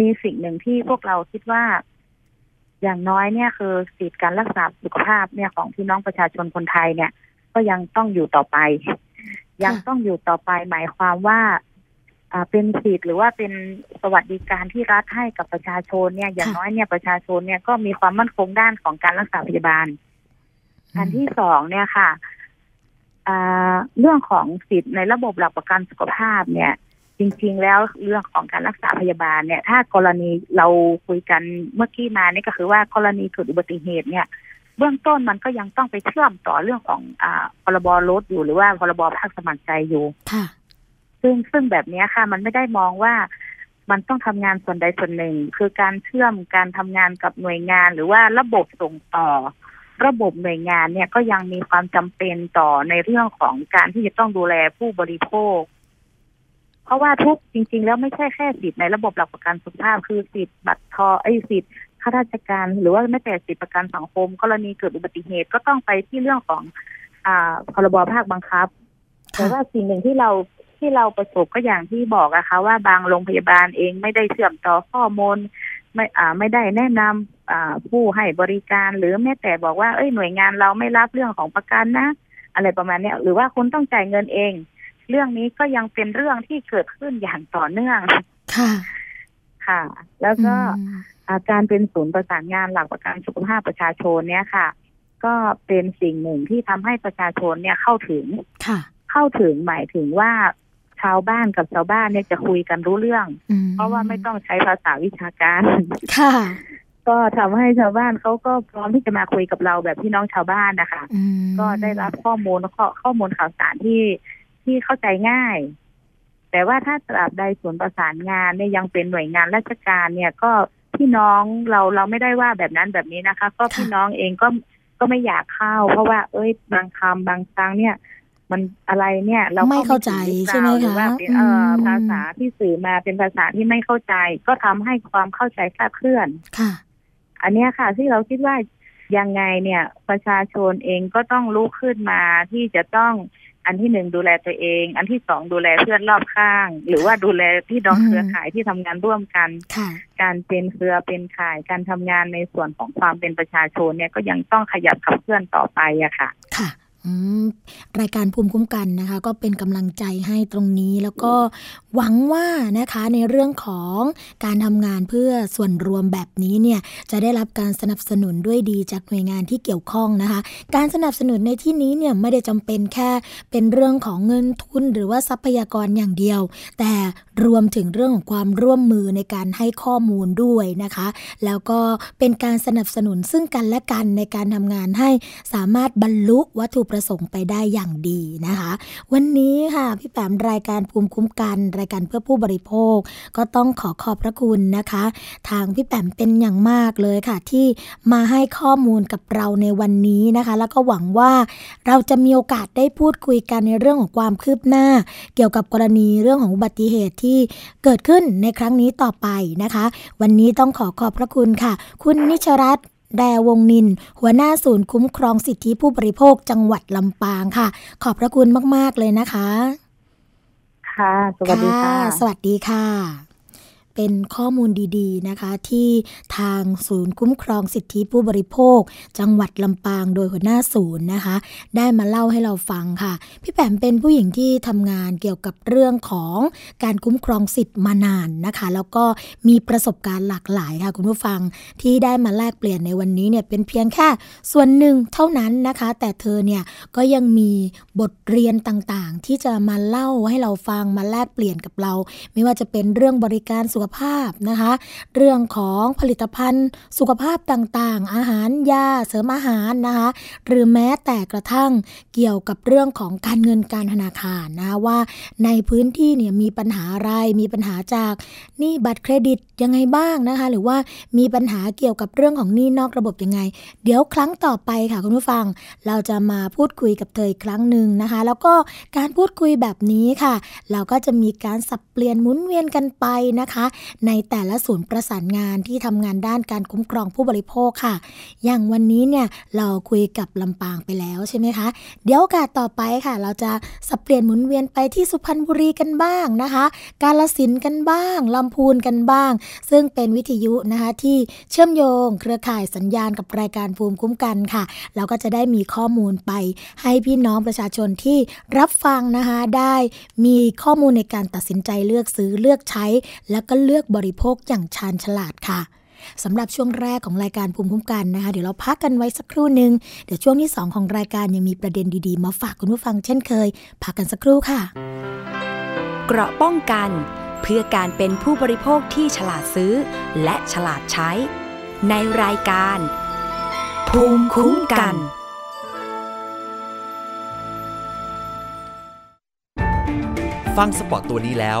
มีสิ่งหนึ่งที่พวกเราคิดว่า อย่างน้อยเนี่ยคือสิทธิการรักษาสุขภาพเนี่ยของพี่น้องประชาชนคนไทยเนี่ย ก็ยังต้องอยู่ต่อไป ยังต้องอยู่ต่อไปหมายความว่าอ่าเป็นสิทธิ์หรือว่าเป็นสวัสดิการที่รัฐให้กับประชาชนเนี่ย อย่างค่ะน้อยเนี่ยประชาชนเนี่ยก็มีความมั่นคงด้านของการรักษาพยาบาลอันที่สองเนี่ยค่ะอ่า เรื่องของสิทธิ์ในระบบหลักประกันสุขภาพเนี่ย จริง ๆ แล้วเรื่องของการรักษาพยาบาลเนี่ย ถ้ากรณีเราคุยกันเมื่อกี้มานี่ก็คือว่ากรณีเกิดอุบัติเหตุเนี่ยเบื้องต้นมันก็ยังต้องไปเชื่อมต่อเรื่องของอ่าพรบรถอยู่หรือว่าพรบภาคสมัครใจอยู่ค่ะซึ่งซึ่งแบบเนี้ยค่ะ มันไม่ได้มองว่ามันต้องทำงานส่วนใดส่วนหนึ่ง คือการเชื่อมการทำงานกับหน่วยงาน หรือว่าระบบส่งต่อ ระบบหน่วยงานเนี่ยก็ยังมีความจำเป็นต่อในเรื่องของการที่จะต้องดูแลผู้บริโภค เพราะว่าทุกจริง ๆ แล้วไม่ใช่แค่สิทธิ์ในระบบหลักประกันสุขภาพคือสิทธิ์บัตรทอไอ้สิทธิ์ข้าราชการ หรือว่าแม้แต่สิทธิประกันสังคม กรณีเกิดอุบัติเหตุก็ต้องไปที่เรื่องของ อ่าพรบภาคบังคับแต่ว่าสิ่งหนึ่งที่เราที่เราประสบก็อย่างที่บอกอะคะว่าบางโรงพยาบาลเองไม่ได้เชื่อมต่อข้อมูลไม่อ่าไม่ได้แนะนำอ่า ผู้ให้บริการหรือแม้แต่บอกว่าเอ้ยหน่วยงานเราไม่รับเรื่องของประกันนะ อะไรประมาณเนี้ยหรือว่าคุณต้องจ่ายเงินเอง เรื่องนี้ก็ยังเป็นเรื่องที่เกิดขึ้นอย่างต่อเนื่องค่ะ ค่ะ แล้วก็อืมอาการเป็นศูนย์ประสานงานหลักประกันสุขภาพประชาชนเนี่ยค่ะ ก็เป็นสิ่งหนึ่งที่ทำให้ประชาชนเนี่ยเข้าถึงค่ะ เข้าถึงหมายถึงว่าชาวบ้านกับชาวบ้านเนี่ยจะคุยกันรู้เรื่องอืมเพราะว่าไม่ต้องใช้ภาษาวิชาการ ค่ะ ก็ทำให้ชาวบ้านเขาก็พร้อมที่จะมาคุยกับเราแบบพี่น้องชาวบ้านนะคะอืมก็ได้รับข้อมูลแล้วก็ข้อมูลข่าวสารที่ที่เข้าใจง่าย แต่ว่าถ้าตราบใดศูนย์ประสานงานเนี่ยยังเป็นหน่วยงานราชการเนี่ยก็พี่น้องเราเราไม่ได้ว่าแบบนั้นแบบนี้นะคะ ก็พี่น้องเองก็ก็ไม่อยากเข้า เพราะว่า เอ้ย บางคำบางครั้งเนี่ย มันอะไรเนี่ย เราไม่เข้าใจถึงรือใช่ไหมรือคะว่าเป็นเอ่ออมภาษาที่สื่อมาเป็นภาษาที่ไม่เข้าใจ ก็ทำให้ความเข้าใจคลาดเคลื่อนค่ะ อันเนี้ยค่ะ ที่เราคิดว่ายังไงเนี่ย ประชาชนเองก็ต้องลุกขึ้นมาที่จะต้องอันที่หนึ่งดูแลตัวเอง อันที่สองดูแลเพื่อนรอบข้าง หรือว่าดูแลพี่น้องอืมเครือข่ายที่ทำงานร่วมกันค่ะการเป็นเครือเป็นข่าย การทำงานในส่วนของความเป็นประชาชนเนี่ยก็ยังต้องขยับขับเคลื่อนต่อไปอะค่ะค่ะอืม รายการภูมิคุ้มกันนะคะ ก็เป็นกำลังใจให้ตรงนี้ แล้วก็หวังว่านะคะในเรื่องของการทำงานเพื่อส่วนรวมแบบนี้เนี่ยจะได้รับการสนับสนุนด้วยดีจากหน่วยงานที่เกี่ยวข้องนะคะ การสนับสนุนในที่นี้เนี่ยไม่ได้จำเป็นแค่เป็นเรื่องของเงินทุนหรือว่าทรัพยากรอย่างเดียว แต่รวมถึงเรื่องของความร่วมมือในการให้ข้อมูลด้วยนะคะ แล้วก็เป็นการสนับสนุนซึ่งกันและกันในการทำงานให้สามารถบรรลุวัตถุประประสงค์ไปได้อย่างดีนะคะ วันนี้ค่ะพี่แปมรายการภูมิคุ้มกัน รายการเพื่อผู้บริโภค ก็ต้องขอขอบพระคุณนะคะ ทางพี่แปมเป็นอย่างมากเลยค่ะ ที่มาให้ข้อมูลกับเราในวันนี้นะคะ แล้วก็หวังว่าเราจะมีโอกาสได้พูดคุยกันในเรื่องของความคืบหน้า เกี่ยวกับกรณีเรื่องของอุบัติเหตุที่เกิดขึ้นในครั้งนี้ต่อไปนะคะ วันนี้ต้องขอขอบพระคุณค่ะ คุณนิชรัตน์ แดวงนิน หัวหน้าศูนย์คุ้มครองสิทธิผู้บริโภคจังหวัดลำปางค่ะ ขอบพระคุณมาก ๆ เลยนะคะ ค่ะ สวัสดีค่ะ สวัสดีค่ะ เป็นข้อมูลดีๆนะคะ ที่ทางศูนย์คุ้มครองสิทธิผู้บริโภค จังหวัดลำปางโดยหัวหน้าศูนย์นะคะ ได้มาเล่าให้เราฟังค่ะ พี่แปมเป็นผู้หญิงที่ทำงานเกี่ยวกับเรื่องของการคุ้มครองสิทธิ์มานานนะคะ แล้วก็มีประสบการณ์หลากหลายค่ะคุณผู้ฟังที่ได้มาแลกเปลี่ยนในวันนี้เนี่ยเป็นเพียงแค่ส่วนหนึ่งเท่านั้นนะคะ แต่เธอเนี่ยก็ยังมีบทเรียนต่างๆ ที่จะมาเล่าให้เราฟังมาแลกเปลี่ยนกับเรา ไม่ว่าจะเป็นเรื่องบริการสุขภาพนะคะ เรื่องของผลิตภัณฑ์ สุขภาพต่างๆ อาหารยาเสริมอาหารนะคะ หรือแม้แต่กระทั่งเกี่ยวกับเรื่องของการเงินการธนาคารนะคะว่าในพื้นที่เนี่ยมีปัญหาอะไรมีปัญหาจากหนี้บัตรเครดิตยังไงบ้างนะคะ หรือว่ามีปัญหาเกี่ยวกับเรื่องของหนี้นอกระบบยังไง เดี๋ยวครั้งต่อไปค่ะคุณผู้ฟัง เราจะมาพูดคุยกับเธออีกครั้งหนึ่งนะคะ แล้วก็การพูดคุยแบบนี้ค่ะ เราก็จะมีการสับเปลี่ยนหมุนเวียนกันไปนะคะในแต่ละศูนย์ประสานงานที่ทำงานด้านการคุ้มครองผู้บริโภคค่ะ อย่างวันนี้เนี่ยเราคุยกับลำปางไปแล้วใช่ไหมคะ เดี๋ยวโอกาสต่อไปค่ะ เราจะสับเปลี่ยนหมุนเวียนไปที่สุพรรณบุรีกันบ้างนะคะ กาลสินธุ์กันบ้างลำพูนกันบ้าง ซึ่งเป็นวิทยุนะคะที่เชื่อมโยง เครือข่ายสัญญาณกับรายการภูมิคุ้มกันค่ะ เราก็จะได้มีข้อมูลไป ให้พี่น้องประชาชนที่รับฟังนะคะได้มีข้อมูลในการตัดสินใจเลือกซื้อเลือกใช้ แล้วก็เลือกบริโภคอย่างชาญฉลาดค่ะสำหรับช่วงแรกของรายการภูมิคุ้มกันนะคะ เดี๋ยวเราพักกันไว้สักครู่หนึ่งเดี๋ยวช่วงที่ 2 ของรายการยังมีประเด็นดีๆ มาฝากคุณผู้ฟังเช่นเคย พักกันสักครู่ค่ะ เกราะป้องกัน เพื่อการเป็นผู้บริโภคที่ฉลาดซื้อ และฉลาดใช้ ในรายการ ภูมิคุ้มกันฟังสปอตตัวนี้แล้ว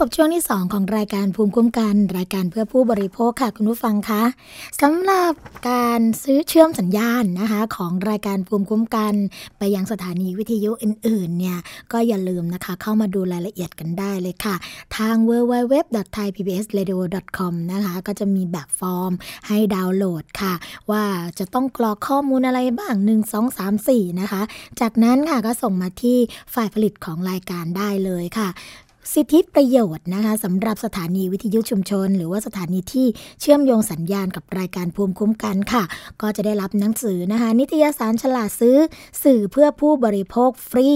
กับช่วงที่ 2 ของรายการภูมิคุ้มกัน รายการเพื่อผู้บริโภคค่ะคุณผู้ฟังคะสำหรับการซื้อเชื่อมสัญญาณนะคะ ของรายการภูมิคุ้มกัน ไปยังสถานีวิทยุอื่นๆเนี่ยก็อย่าลืมนะคะ เข้ามาดูรายละเอียดกันได้เลยค่ะ ทาง www.thaipbsradio.com นะคะก็จะมีแบบฟอร์มให้ดาวน์โหลดค่ะ ว่าจะต้องกรอกข้อมูลอะไรบ้าง 1 2 3 4 นะคะ จากนั้นค่ะก็ส่งมาที่ฝ่ายผลิตของรายการได้เลยค่ะ สิทธิประโยชน์นะคะสำหรับสถานีวิทยุชุมชน หรือว่าสถานีที่เชื่อมโยงสัญญาณกับรายการภูมิคุ้มกันค่ะ ก็จะได้รับหนังสือนะคะ นิตยสารฉลาดซื้อสื่อเพื่อผู้บริโภคฟรี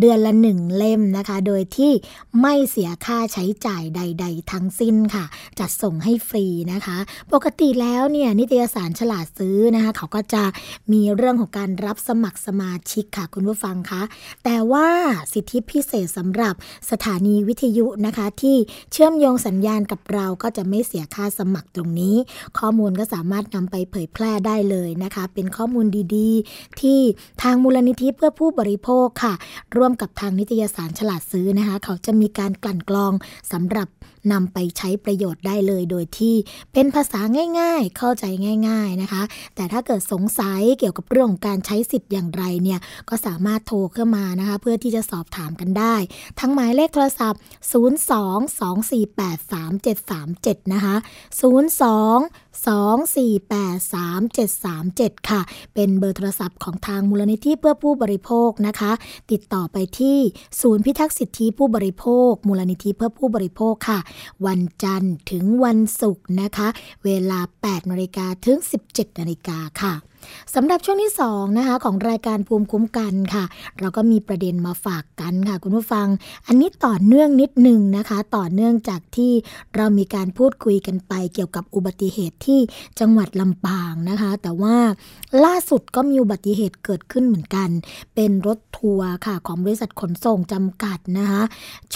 เดือนละหนึ่งเล่มนะคะ โดยที่ไม่เสียค่าใช้จ่ายใด ๆ ทั้งสิ้นค่ะ จัดส่งให้ฟรีนะคะ ปกติแล้วเนี่ยนิตยสารฉลาดซื้อนะคะ เขาก็จะมีเรื่องของการรับสมัครสมาชิกค่ะคุณผู้ฟังคะแต่ว่าสิทธิพิเศษสำหรับสถานีวิทยุนะคะ ที่เชื่อมโยงสัญญาณกับเราก็จะไม่เสียค่าสมัครตรงนี้ ข้อมูลก็สามารถนำไปเผยแพร่ได้เลยนะคะ เป็นข้อมูลดีๆ ที่ทางมูลนิธิเพื่อผู้บริโภคค่ะ ร่วมกับทางนิตยสารฉลาดซื้อนะคะ เขาจะมีการกลั่นกรองสำหรับ นำไปใช้ประโยชน์ได้เลย โดยที่เป็นภาษาง่าย ๆ เข้าใจง่าย ๆนะคะ แต่ถ้าเกิดสงสัยเกี่ยวกับเรื่องของการใช้สิทธิ์อย่างไรเนี่ยก็สามารถโทรเข้ามานะคะเพื่อที่จะสอบถามกันได้ ทั้งหมายเลขโทรศัพท์ 02-248-3737 นะคะ 02 248-3737 ค่ะ เป็นเบอร์โทรศัพท์ของทางมูลนิธิเพื่อผู้บริโภคนะคะ ติดต่อไปที่ศูนย์พิทักษ์สิทธิผู้บริโภค มูลนิธิเพื่อผู้บริโภคค่ะ วันจันทร์ถึงวันศุกร์นะคะ เวลา 8นาฬิกาถึง 17นาฬิกาค่ะ สำหรับช่วงที่2นะคะของรายการภูมิคุ้มกันค่ะ เราก็มีประเด็นมาฝากกันค่ะ คุณผู้ฟัง อันนี้ต่อเนื่องนิดหนึ่งนะคะ ต่อเนื่องจากที่เรามีการพูดคุยกันไปเกี่ยวกับอุบัติเหตุที่จังหวัดลำปางนะคะ แต่ว่าล่าสุดก็มีอุบัติเหตุเกิดขึ้นเหมือนกัน เป็นรถทัวร์ค่ะของบริษัทขนส่งจำกัดนะคะ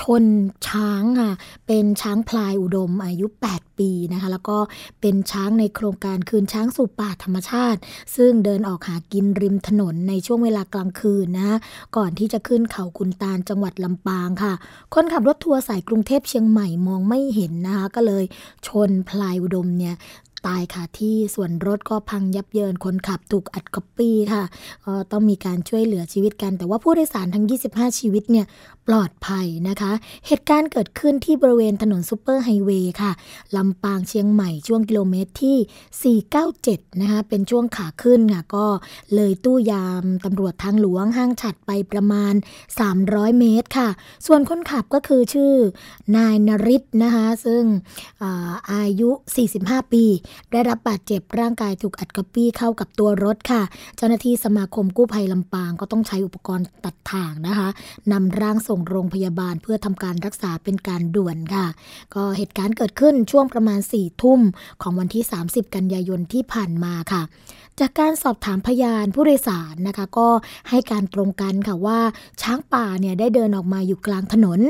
ชนช้างค่ะเป็นช้างพลายอุดมอายุ 8 ปีนะคะ แล้วก็เป็นช้างในโครงการคืนช้างสู่ป่าธรรมชาติซงเดินออกหากินริมถนนในช่วงเวลากลางคืนนะ ก่อนที่จะขึ้นเขากุนตาลจังหวัดลำปางค่ะ คนขับรถทัวร์สายกรุงเทพเชียงใหม่มองไม่เห็นนะคะ ก็เลยชนพลายอุดมเนี่ยตายค่ะที่ส่วนรถก็พังยับเยินคนขับถูกอัดก๊อปปี้ค่ะก็ต้องมีการช่วยเหลือชีวิตกัน แต่ว่าผู้โดยสารทั้ง 25 ชีวิตเนี่ยปลอดภัยนะคะ เหตุการณ์เกิดขึ้นที่บริเวณถนนซูเปอร์ไฮเวย์ค่ะ ลำปางเชียงใหม่ช่วงกิโลเมตรที่ 497 นะคะ เป็นช่วงขาขึ้นค่ะ ก็เลยตู้ยามตำรวจทางหลวงห้างฉัดไปประมาณ 300 เมตรค่ะ ส่วนคนขับก็คือชื่อนายนริศนะคะ ซึ่งอาอายุ 45 ปี ได้รับบาดเจ็บร่างกายถูกอัดก๊อปปี้เข้ากับตัวรถค่ะ เจ้าหน้าที่สมาคมกู้ภัยลำปางก็ต้องใช้อุปกรณ์ตัดถ่างนะคะนำร่างส่งโรงพยาบาลเพื่อทำการรักษาเป็นการด่วนค่ะ ก็เหตุการณ์เกิดขึ้นช่วงประมาณ4ี่ทุ่มของวันที่ 30 กันยายนที่ผ่านมาค่ะ จากการสอบถามพยานผู้โดยสารนะคะ ก็ให้การตรงกันค่ะว่าช้างป่าเนี่ยได้เดินออกมาอยู่กลางถนน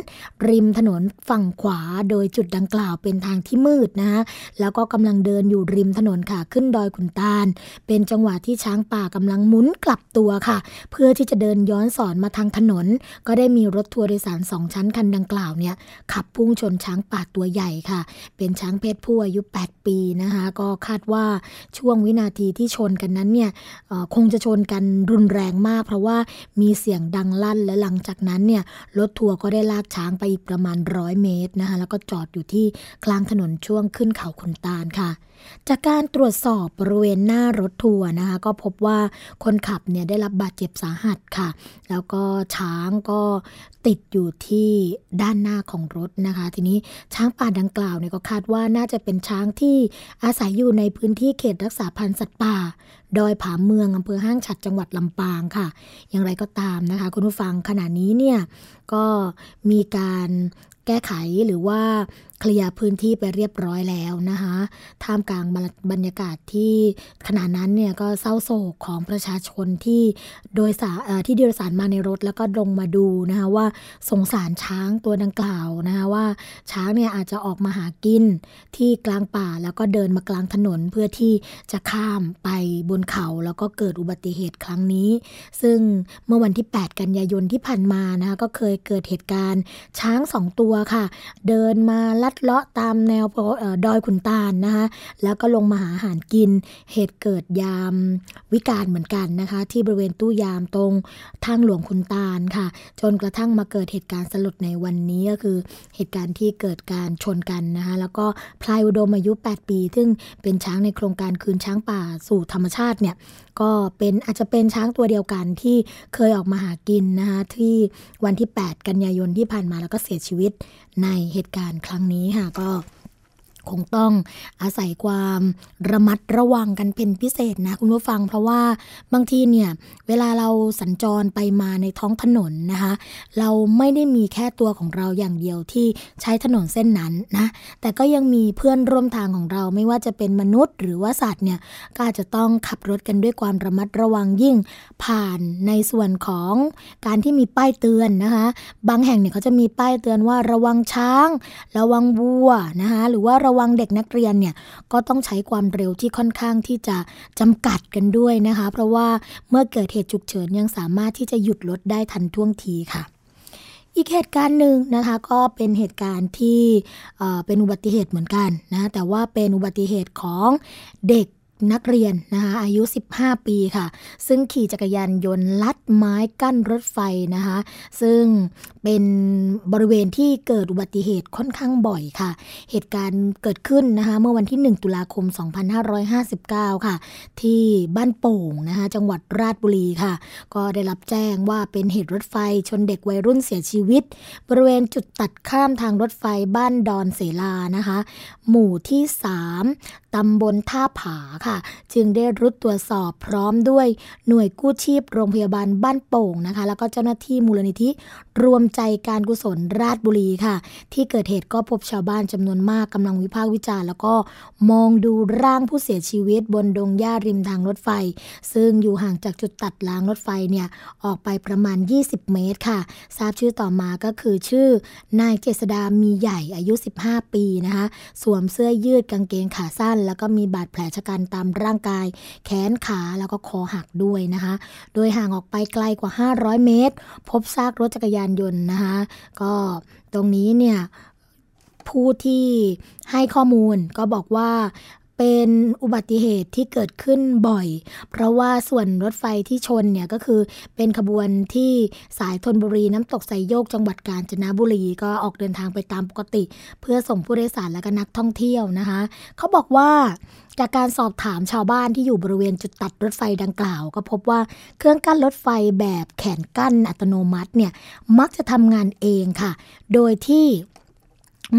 ริมถนนฝั่งขวาโดยจุดดังกล่าวเป็นทางที่มืดนะคะแล้วก็กำลังเดินอยู่ริมถนนค่ะขึ้นดอยขุนตาล เป็นจังหวะที่ช้างป่ากำลังหมุนกลับตัวค่ะ เพื่อที่จะเดินย้อนสอนมาทางถนน ก็ได้มีรถทัวร์โดยสารสองชั้นคันดังกล่าวเนี่ยขับพุ่งชนช้างป่าตัวใหญ่ค่ะ เป็นช้างเพศผู้อายุ 8 ปีนะคะก็คาดว่าช่วงวินาทีที่ชนกันนั้นเนี่ยคงจะชนกันรุนแรงมาก เพราะว่ามีเสียงดังลั่นและหลังจากนั้นเนี่ยรถทัวร์ก็ได้ลากช้างไปอีกประมาณร้อยเมตรนะคะแล้วก็จอดอยู่ที่กลางถนนช่วงขึ้นเขาขุนตาลค่ะ จากการตรวจสอบบริเวณหน้ารถทัวร์นะคะ ก็พบว่าคนขับเนี่ยได้รับบาดเจ็บสาหัสค่ะ แล้วก็ช้างก็ติดอยู่ที่ด้านหน้าของรถนะคะ ทีนี้ช้างป่าดังกล่าวเนี่ยก็คาดว่าน่าจะเป็นช้างที่อาศัยอยู่ในพื้นที่เขตรักษาพันธุ์สัตว์ป่าดอยผาเมืองอำเภอห้างฉัดจังหวัดลำปางค่ะ อย่างไรก็ตามนะคะ คุณผู้ฟังขณะนี้เนี่ยก็มีการแก้ไขหรือว่า เคลียร์พื้นที่ไปเรียบร้อยแล้วนะคะท่ามกลางบรรยากาศที่ขณะนั้นเนี่ยก็เศร้าโศกของประชาชนที่โดยสารที่โดยสารมาในรถแล้วก็ลงมาดูนะคะว่าสงสารช้างตัวดังกล่าวนะคะว่าช้างเนี่ยอาจจะออกมาหากินที่กลางป่าแล้วก็เดินมากลางถนนเพื่อที่จะข้ามไปบนเขาแล้วก็เกิดอุบัติเหตุครั้งนี้ ซึ่งเมื่อวันที่ 8 กันยายนที่ผ่านมานะคะก็เคยเกิดเหตุการณ์ช้างสองตัวค่ะ เดินมาลัดเลาะตามแนวดอยขุนตาลนะคะแล้วก็ลงมาหาอาหารกิน เหตุเกิดยามวิกาลเหมือนกันนะคะ ที่บริเวณตู้ยามตรงทางหลวงขุนตาลค่ะ จนกระทั่งมาเกิดเหตุการณ์สลดในวันนี้ก็คือเหตุการณ์ที่เกิดการชนกันนะคะแล้วก็พลายอุดมอายุ 8 ปี ซึ่งเป็นช้างในโครงการคืนช้างป่าสู่ธรรมชาติเนี่ย ก็เป็นอาจจะเป็นช้างตัวเดียวกันที่เคยออกมาหากินนะคะที่วันที่ 8 กันยายนที่ผ่านมาแล้วก็เสียชีวิตในเหตุการณ์ครั้งนี้ค่ะก็ คงต้องอาศัยความระมัดระวังกันเป็นพิเศษนะคุณผู้ฟัง เพราะว่าบางทีเนี่ยเวลาเราสัญจรไปมาในท้องถนนนะคะเราไม่ได้มีแค่ตัวของเราอย่างเดียวที่ใช้ถนนเส้นนั้นนะแต่ก็ยังมีเพื่อนร่วมทางของเราไม่ว่าจะเป็นมนุษย์หรือว่าสัตว์เนี่ยก็อาจจะต้องขับรถกันด้วยความระมัดระวังยิ่ง ผ่านในส่วนของการที่มีป้ายเตือนนะคะบางแห่งเนี่ยเขาจะมีป้ายเตือนว่าระวังช้าง ระวังวัวนะคะหรือว่าระระวังเด็กนักเรียนเนี่ยก็ต้องใช้ความเร็วที่ค่อนข้างที่จะจำกัดกันด้วยนะคะ เพราะว่าเมื่อเกิดเหตุฉุกเฉินยังสามารถที่จะหยุดรถได้ทันท่วงทีค่ะอีกเหตุการณ์หนึ่งนะคะก็เป็นเหตุการณ์ที่เป็นอุบัติเหตุเหมือนกันนะแต่ว่าเป็นอุบัติเหตุของเด็ก นักเรียนนะคะอายุ 15 ปีค่ะ ซึ่งขี่จักรยานยนต์ลัดไม้กั้นรถไฟนะคะซึ่งเป็นบริเวณที่เกิดอุบัติเหตุค่อนข้างบ่อยค่ะ เหตุการณ์เกิดขึ้นนะคะเมื่อวันที่ 1 ตุลาคม 2559 ค่ะ ที่บ้านโป่งนะคะจังหวัดราชบุรีค่ะ ก็ได้รับแจ้งว่าเป็นเหตุรถไฟชนเด็กวัยรุ่นเสียชีวิต บริเวณจุดตัดข้ามทางรถไฟบ้านดอนเสลานะคะ หมู่ที่ 3ตำบลท่าผาค่ะ จึงได้รุดตรวจสอบพร้อมด้วยหน่วยกู้ชีพโรงพยาบาลบ้านโป่งนะคะ แล้วก็เจ้าหน้าที่มูลนิธิรวมใจการกุศลราชบุรีค่ะ ที่เกิดเหตุก็พบชาวบ้านจำนวนมากกำลังวิพากษ์วิจารณ์แล้วก็มองดูร่างผู้เสียชีวิตบนดงหญ้าริมทางรถไฟ ซึ่งอยู่ห่างจากจุดตัดรางรถไฟเนี่ยออกไปประมาณ 20 เมตรค่ะ ทราบชื่อต่อมาก็คือชื่อนายเจษดามีใหญ่อายุ 15 ปีนะคะสวมเสื้อยืดกางเกงขาสั้นแล้วก็มีบาดแผลชะกันตามร่างกาย แขนขาแล้วก็คอหักด้วยนะคะ โดยห่างออกไปไกลกว่า 500 เมตร พบซากรถจักรยานยนต์นะคะ ก็ตรงนี้เนี่ยผู้ที่ให้ข้อมูลก็บอกว่า เป็นอุบัติเหตุที่เกิดขึ้นบ่อย เพราะว่าส่วนรถไฟที่ชนเนี่ยก็คือเป็นขบวนที่สายธนบุรีน้ำตกไซโยกจังหวัดกาญจนบุรีก็ออกเดินทางไปตามปกติ เพื่อส่งผู้โดยสารและก็นักท่องเที่ยวนะคะ เขาบอกว่าจากการสอบถามชาวบ้านที่อยู่บริเวณจุดตัดรถไฟดังกล่าว ก็พบว่าเครื่องกั้นรถไฟแบบแขนกั้นอัตโนมัติเนี่ยมักจะทำงานเองค่ะ โดยที่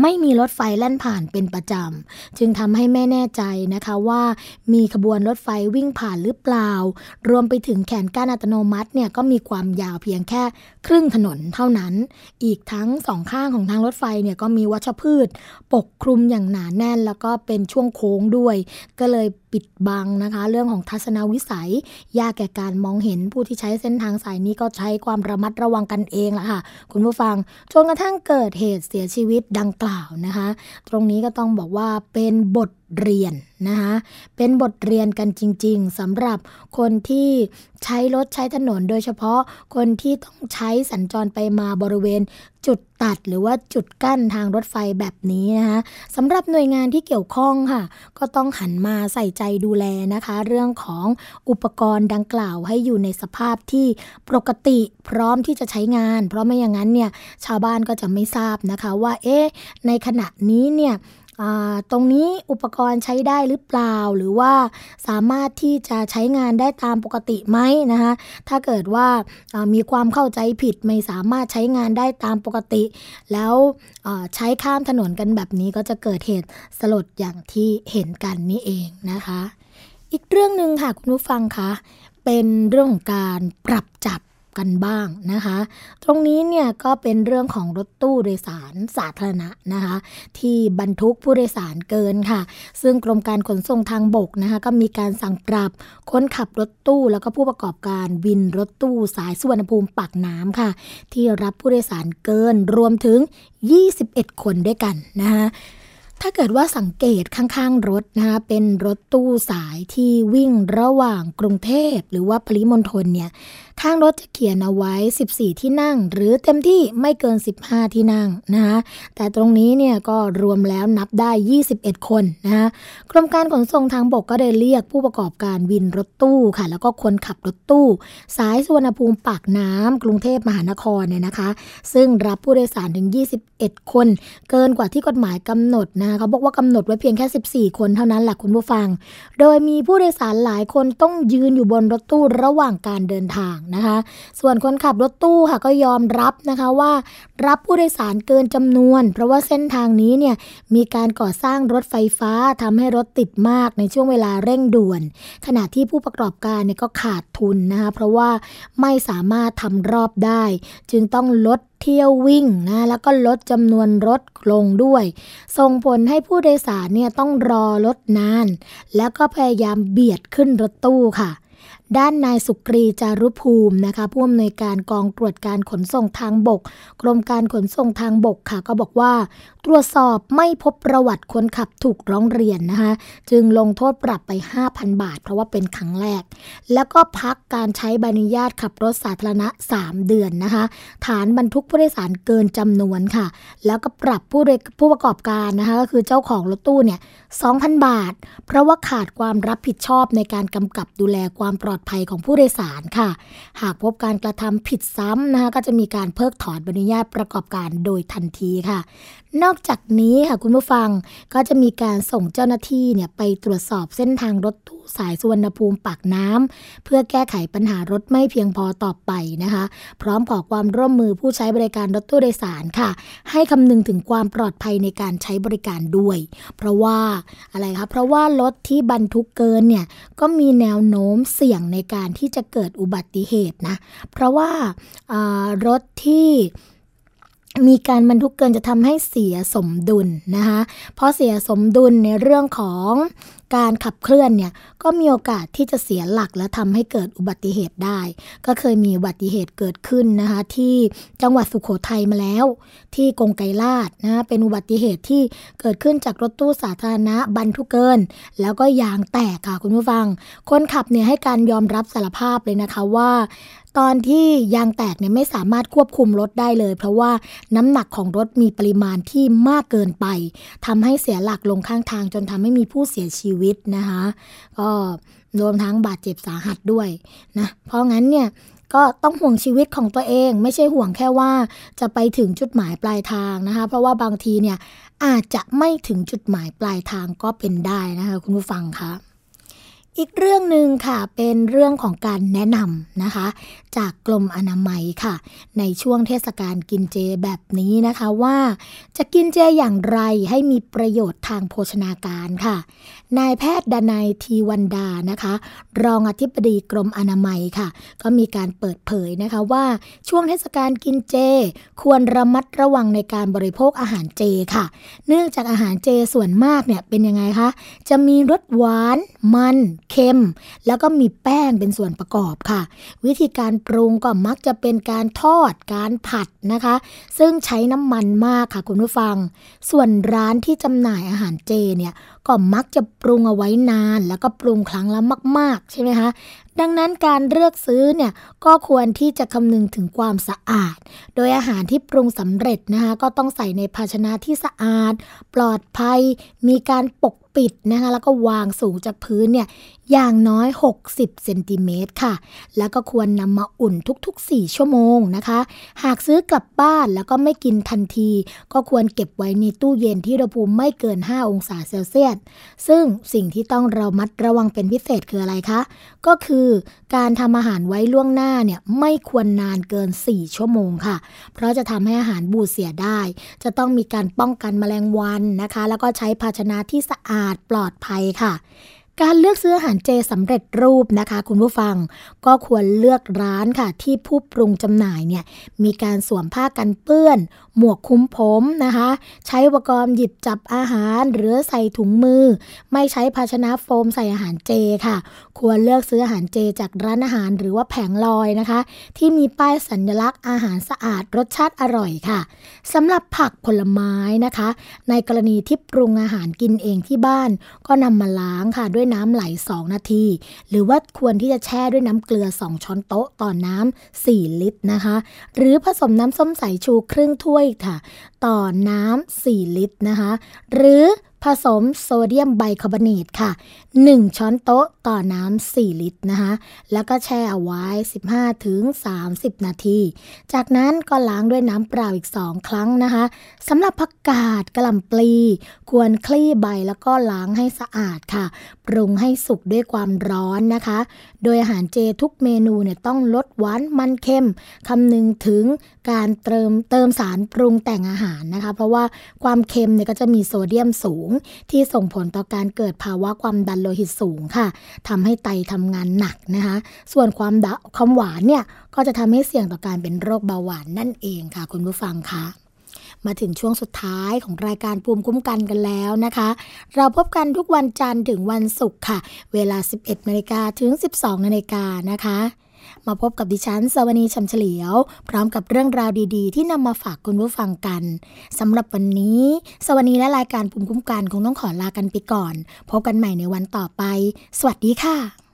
ไม่มีรถไฟแล่นผ่านเป็นประจำ จึงทำให้แม่แน่ใจนะคะว่ามีขบวนรถไฟวิ่งผ่านหรือเปล่า รวมไปถึงแขนก้านอัตโนมัติเนี่ยก็มีความยาวเพียงแค่ครึ่งถนนเท่านั้น อีกทั้งสองข้างของทางรถไฟเนี่ยก็มีวัชพืช ปกคลุมอย่างหนาแน่น แล้วก็เป็นช่วงโค้งด้วย ก็เลย ปิดบังนะคะ เรื่องของทัศนวิสัย ยากแก่การมองเห็นผู้ที่ใช้เส้นทางสายนี้ก็ใช้ความระมัดระวังกันเองละค่ะ คุณผู้ฟังจนกระทั่งเกิดเหตุเสียชีวิตดังกล่าวนะคะ ตรงนี้ก็ต้องบอกว่าเป็นบท เรียนนะคะเป็นบทเรียนกันจริง ๆสำหรับคนที่ใช้รถใช้ถนนโดยเฉพาะคนที่ต้องใช้สัญจรไปมาบริเวณจุดตัดหรือว่าจุดกั้นทางรถไฟแบบนี้นะคะสำหรับหน่วยงานที่เกี่ยวข้องค่ะ ก็ต้องหันมาใส่ใจดูแลนะคะ เรื่องของอุปกรณ์ดังกล่าวให้อยู่ในสภาพที่ปกติพร้อมที่จะใช้งาน เพราะไม่อย่างนั้นเนี่ยชาวบ้านก็จะไม่ทราบนะคะว่าเอ๊ะในขณะนี้เนี่ย ตรงนี้อุปกรณ์ใช้ได้หรือเปล่า หรือว่าสามารถที่จะใช้งานได้ตามปกติไหมนะคะถ้าเกิดว่ามีความเข้าใจผิดไม่สามารถใช้งานได้ตามปกติ แล้วใช้ข้ามถนนกันแบบนี้ก็จะเกิดเหตุสลดอย่างที่เห็นกันนี่เองนะคะ อีกเรื่องหนึ่งค่ะคุณผู้ฟังคะเป็นเรื่องของการปรับจับ กันบ้างนะคะ ตรงนี้เนี่ยก็เป็นเรื่องของรถตู้โดยสารสาธารณะนะคะ ที่บรรทุกผู้โดยสารเกินค่ะ ซึ่งกรมการขนส่งทางบกนะคะ ก็มีการสั่งปรับคนขับรถตู้แล้วก็ผู้ประกอบการวินรถตู้สายสุวรรณภูมิปากน้ำค่ะ ที่รับผู้โดยสารเกินรวมถึง 21 คนด้วยกันนะคะถ้าเกิดว่าสังเกตข้างๆ รถนะคะเป็นรถตู้สายที่วิ่งระหว่างกรุงเทพหรือว่าปริมณฑลเนี่ยข้างรถจะเขียนเอาไว้ 14 ที่นั่ง หรือเต็มที่ไม่เกิน 15 ที่นั่งนะคะแต่ตรงนี้เนี่ยก็รวมแล้วนับได้ 21 คนนะคะกรมการขนส่งทางบกก็ได้เรียกผู้ประกอบการวินรถตู้ค่ะ แล้วก็คนขับรถตู้ สายสุวรรณภูมิปากน้ำกรุงเทพมหานครเนี่ยนะคะ ซึ่งรับผู้โดยสารถึง 21 คน เกินกว่าที่กฎหมายกำหนดนะเขาบอกว่ากำหนดไว้เพียงแค่ 14 คนเท่านั้นแหละคุณผู้ฟัง โดยมีผู้โดยสารหลายคนต้องยืนอยู่บนรถตู้ระหว่างการเดินทางนะคะ ส่วนคนขับรถตู้ค่ะก็ยอมรับนะคะว่า รับผู้โดยสารเกินจำนวน เพราะว่าเส้นทางนี้เนี่ยมีการก่อสร้างรถไฟฟ้าทำให้รถติดมากในช่วงเวลาเร่งด่วน ขณะที่ผู้ประกอบการเนี่ยก็ขาดทุนนะคะเพราะว่าไม่สามารถทำรอบได้ จึงต้องลดเที่ยววิ่งนะแล้วก็ลดจำนวนรถลงด้วยส่งผลให้ผู้โดยสารเนี่ยต้องรอรถนาน แล้วก็พยายามเบียดขึ้นรถตู้ค่ะ ด้านนายสุกรีจารุภูมินะคะผู้อำนวยการกองตรวจการขนส่งทางบก กรมการขนส่งทางบกค่ะ ก็บอกว่าตรวจสอบไม่พบประวัติคนขับถูกร้องเรียนนะคะจึงลงโทษปรับไป 5,000 บาท เพราะว่าเป็นครั้งแรก แล้วก็พักการใช้ใบอนุญาตขับรถสาธารณะ 3 เดือนนะคะ ฐานบรรทุกผู้โดยสารเกินจำนวนค่ะ แล้วก็ปรับผู้ผู้ประกอบการนะคะก็คือเจ้าของรถตู้เนี่ย 2,000 บาท เพราะว่าขาดความรับผิดชอบในการกำกับดูแลความปลอดภัยของผู้โดยสารค่ะ หากพบการกระทำผิดซ้ำนะคะก็จะมีการเพิกถอนใบอนุญาตประกอบการโดยทันทีค่ะนอกอกจากนี้ค่ะคุณผู้ฟังก็จะมีการส่งเจ้าหน้าที่เนี่ยไปตรวจสอบเส้นทางรถตู้สายสุวรรณภูมิปากน้ำเพื่อแก้ไขปัญหารถไม่เพียงพอต่อไปนะคะ พร้อมขอความร่วมมือผู้ใช้บริการรถตู้โดยสารค่ะ ให้คำนึงถึงความปลอดภัยในการใช้บริการด้วย เพราะว่าอะไรคะเพราะว่ารถที่บรรทุกเกินเนี่ยก็มีแนวโน้มเสี่ยงในการที่จะเกิดอุบัติเหตุนะเพราะว่ารถที่ มีการบรรทุกเกินจะทำให้เสียสมดุลนะคะเพราะเสียสมดุลในเรื่องของการขับเคลื่อนเนี่ยก็มีโอกาสที่จะเสียหลักและทำให้เกิดอุบัติเหตุได้ ก็เคยมีอุบัติเหตุเกิดขึ้นนะคะที่จังหวัดสุขโขทัยมาแล้ว ที่กงไกรลาดนะเป็นอุบัติเหตุที่เกิดขึ้นจากรถตู้สาธารณะบรรทุกเกิน แล้วก็ยางแตกค่ะคุณผู้ฟัง คนขับเนี่ยให้การยอมรับสารภาพเลยนะคะว่า ตอนที่ยางแตกเนี่ยไม่สามารถควบคุมรถได้เลย เพราะว่าน้ำหนักของรถมีปริมาณที่มากเกินไปทำให้เสียหลักลงข้างทางจนทำให้มีผู้เสียชีวิตวิตนะคะก็รวมทั้งบาดเจ็บสาหัสด้วยนะเพราะงั้นเนี่ยก็ต้องห่วงชีวิตของตัวเอง ไม่ใช่ห่วงแค่ว่าจะไปถึงจุดหมายปลายทางนะคะ เพราะว่าบางทีเนี่ยอาจจะไม่ถึงจุดหมายปลายทางก็เป็นได้นะคะ คุณผู้ฟังคะ อีกเรื่องหนึ่งค่ะเป็นเรื่องของการแนะนำนะคะ จากกรมอนามัยค่ะ ในช่วงเทศกาลกินเจแบบนี้นะคะว่า จะกินเจอย่างไรให้มีประโยชน์ทางโภชนาการค่ะ นายแพทย์ดนายทีวันดานะคะ รองอธิบดีกรมอนามัยค่ะ ก็มีการเปิดเผยนะคะว่าช่วงเทศกาลกินเจ ควรระมัดระวังในการบริโภคอาหารเจค่ะ เนื่องจากอาหารเจส่วนมากเนี่ยเป็นยังไงคะจะมีรสหวานมัน เค็ม แล้วก็มีแป้งเป็นส่วนประกอบค่ะ วิธีการปรุงก็มักจะเป็นการทอดการผัดนะคะ ซึ่งใช้น้ำมันมากค่ะคุณผู้ฟัง ส่วนร้านที่จำหน่ายอาหารเจเนี่ยก็มักจะปรุงเอาไว้นาน แล้วก็ปรุงครั้งละมาก ๆ ใช่ไหมคะดังนั้นการเลือกซื้อเนี่ยก็ควรที่จะคำนึงถึงความสะอาด โดยอาหารที่ปรุงสำเร็จนะคะก็ต้องใส่ในภาชนะที่สะอาด ปลอดภัย มีการปกปิดนะคะแล้วก็วางสูงจากพื้นเนี่ย อย่างน้อย 60เซนติเมตรค่ะ แล้วก็ควรนำมาอุ่นทุกๆ 4 ชั่วโมงนะคะ หากซื้อกลับบ้านแล้วก็ไม่กินทันที ก็ควรเก็บไว้ในตู้เย็นที่อุณหภูมิไม่เกิน 5 องศาเซลเซียส ซึ่งสิ่งที่ต้องเรามัดระวังเป็นพิเศษคืออะไรคะ ก็คือการทำอาหารไว้ล่วงหน้าเนี่ยไม่ควรนานเกิน 4 ชั่วโมงค่ะ เพราะจะทำให้อาหารบูดเสียได้ จะต้องมีการป้องกันแมลงวันนะคะ แล้วก็ใช้ภาชนะที่สะอาดปลอดภัยค่ะ การเลือกซื้ออาหารเจสำเร็จรูปนะคะ คุณผู้ฟังก็ควรเลือกร้านค่ะ ที่ผู้ปรุงจำหน่ายเนี่ยมีการสวมผ้ากันเปื้อน หมวกคุมผมนะคะ ใช้อุปกรณ์หยิบจับอาหาร หรือใส่ถุงมือ ไม่ใช้ภาชนะโฟมใส่อาหารเจค่ะ ควรเลือกซื้ออาหารเจจากร้านอาหารหรือว่าแผงลอยนะคะ ที่มีป้ายสัญลักษณ์อาหารสะอาดรสชาติอร่อยค่ะสำหรับผักผลไม้นะคะ ในกรณีที่ปรุงอาหารกินเองที่บ้าน ก็นำมาล้างค่ะด้วยน้ำไหล 2 นาที หรือว่าควรที่จะแช่ด้วยน้ำเกลือ 2 ช้อนโต๊ะต่อน้ำ4ลิตรนะคะ หรือผสมน้ำส้มสายชูครึ่งถ้วยค่ะ ต่อน้ำ4ลิตรนะคะ หรือ ผสมโซเดียมไบคาร์บอเนตค่ะ 1 ช้อนโต๊ะต่อน้ำ 4 ลิตรนะคะ แล้วก็แช่เอาไว้ 15ถึง30 นาที จากนั้นก็ล้างด้วยน้ำเปล่าอีก 2 ครั้งนะคะสำหรับผักกาดกระหล่ำปลี ควรคลี่ใบแล้วก็ล้างให้สะอาดค่ะ ปรุงให้สุกด้วยความร้อนนะคะ โดยอาหารเจทุกเมนูเนี่ยต้องลดหวานมันเค็มคำนึงถึงการเติมเติมสารปรุงแต่งอาหารนะคะ เพราะว่าความเค็มเนี่ยก็จะมีโซเดียมสูงที่ส่งผลต่อการเกิดภาวะความดันโลหิตสูงค่ะทำให้ไตทำงานหนักนะคะ ส่วนความดความหวานเนี่ยก็จะทำให้เสี่ยงต่อการเป็นโรคเบาหวานนั่นเองค่ะ คุณผู้ฟังคะมาถึงช่วงสุดท้ายของรายการภูมิคุ้มกันกันแล้วนะคะ เราพบกันทุกวันจันทร์ถึงวันศุกร์ค่ะ เวลา 11นาฬิกาถึง 12นาฬิกานะคะ มาพบกับดิฉันสวนีชำเฉลียว พร้อมกับเรื่องราวดีๆ ที่นำมาฝากคุณผู้ฟังกันสำหรับวันนี้ สวนีและรายการภูมิคุ้มกันคงต้องขอลากันไปก่อน พบกันใหม่ในวันต่อไป สวัสดีค่ะ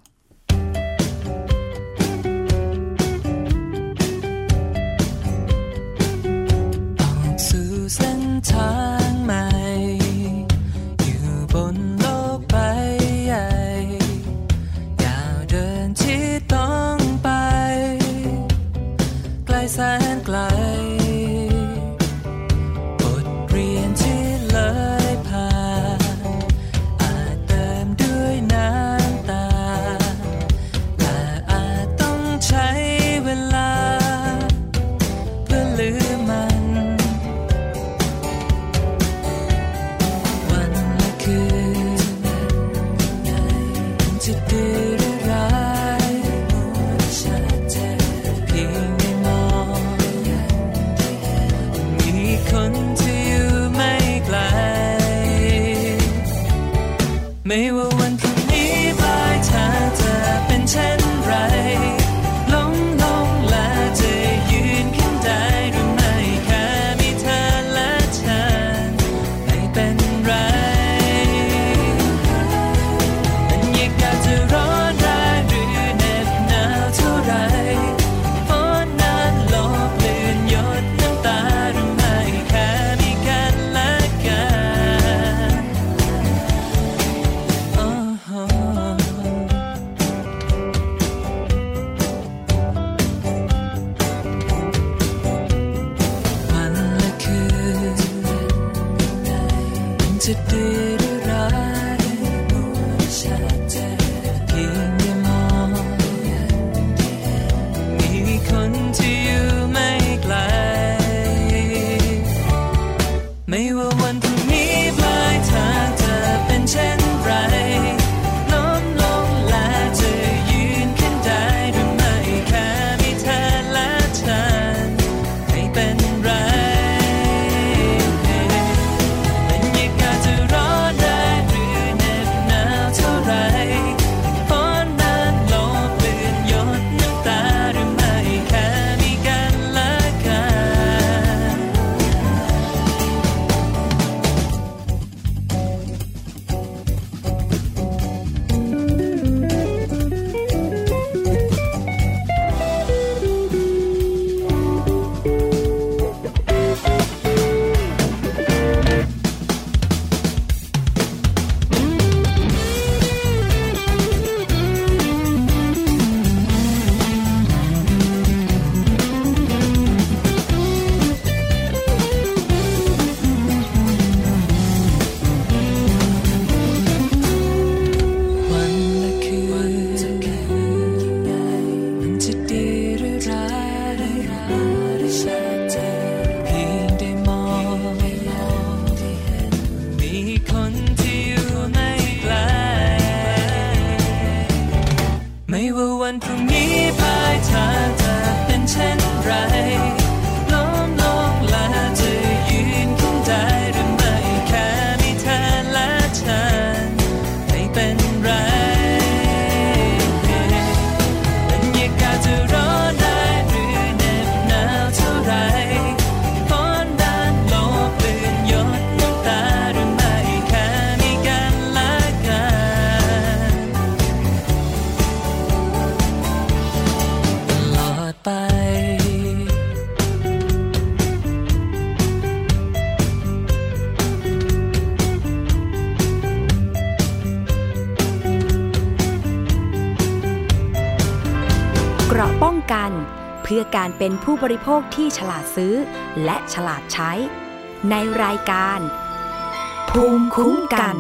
เป็นผู้บริโภคที่ฉลาดซื้อ และฉลาดใช้ ในรายการ ภูมิคุ้มกัน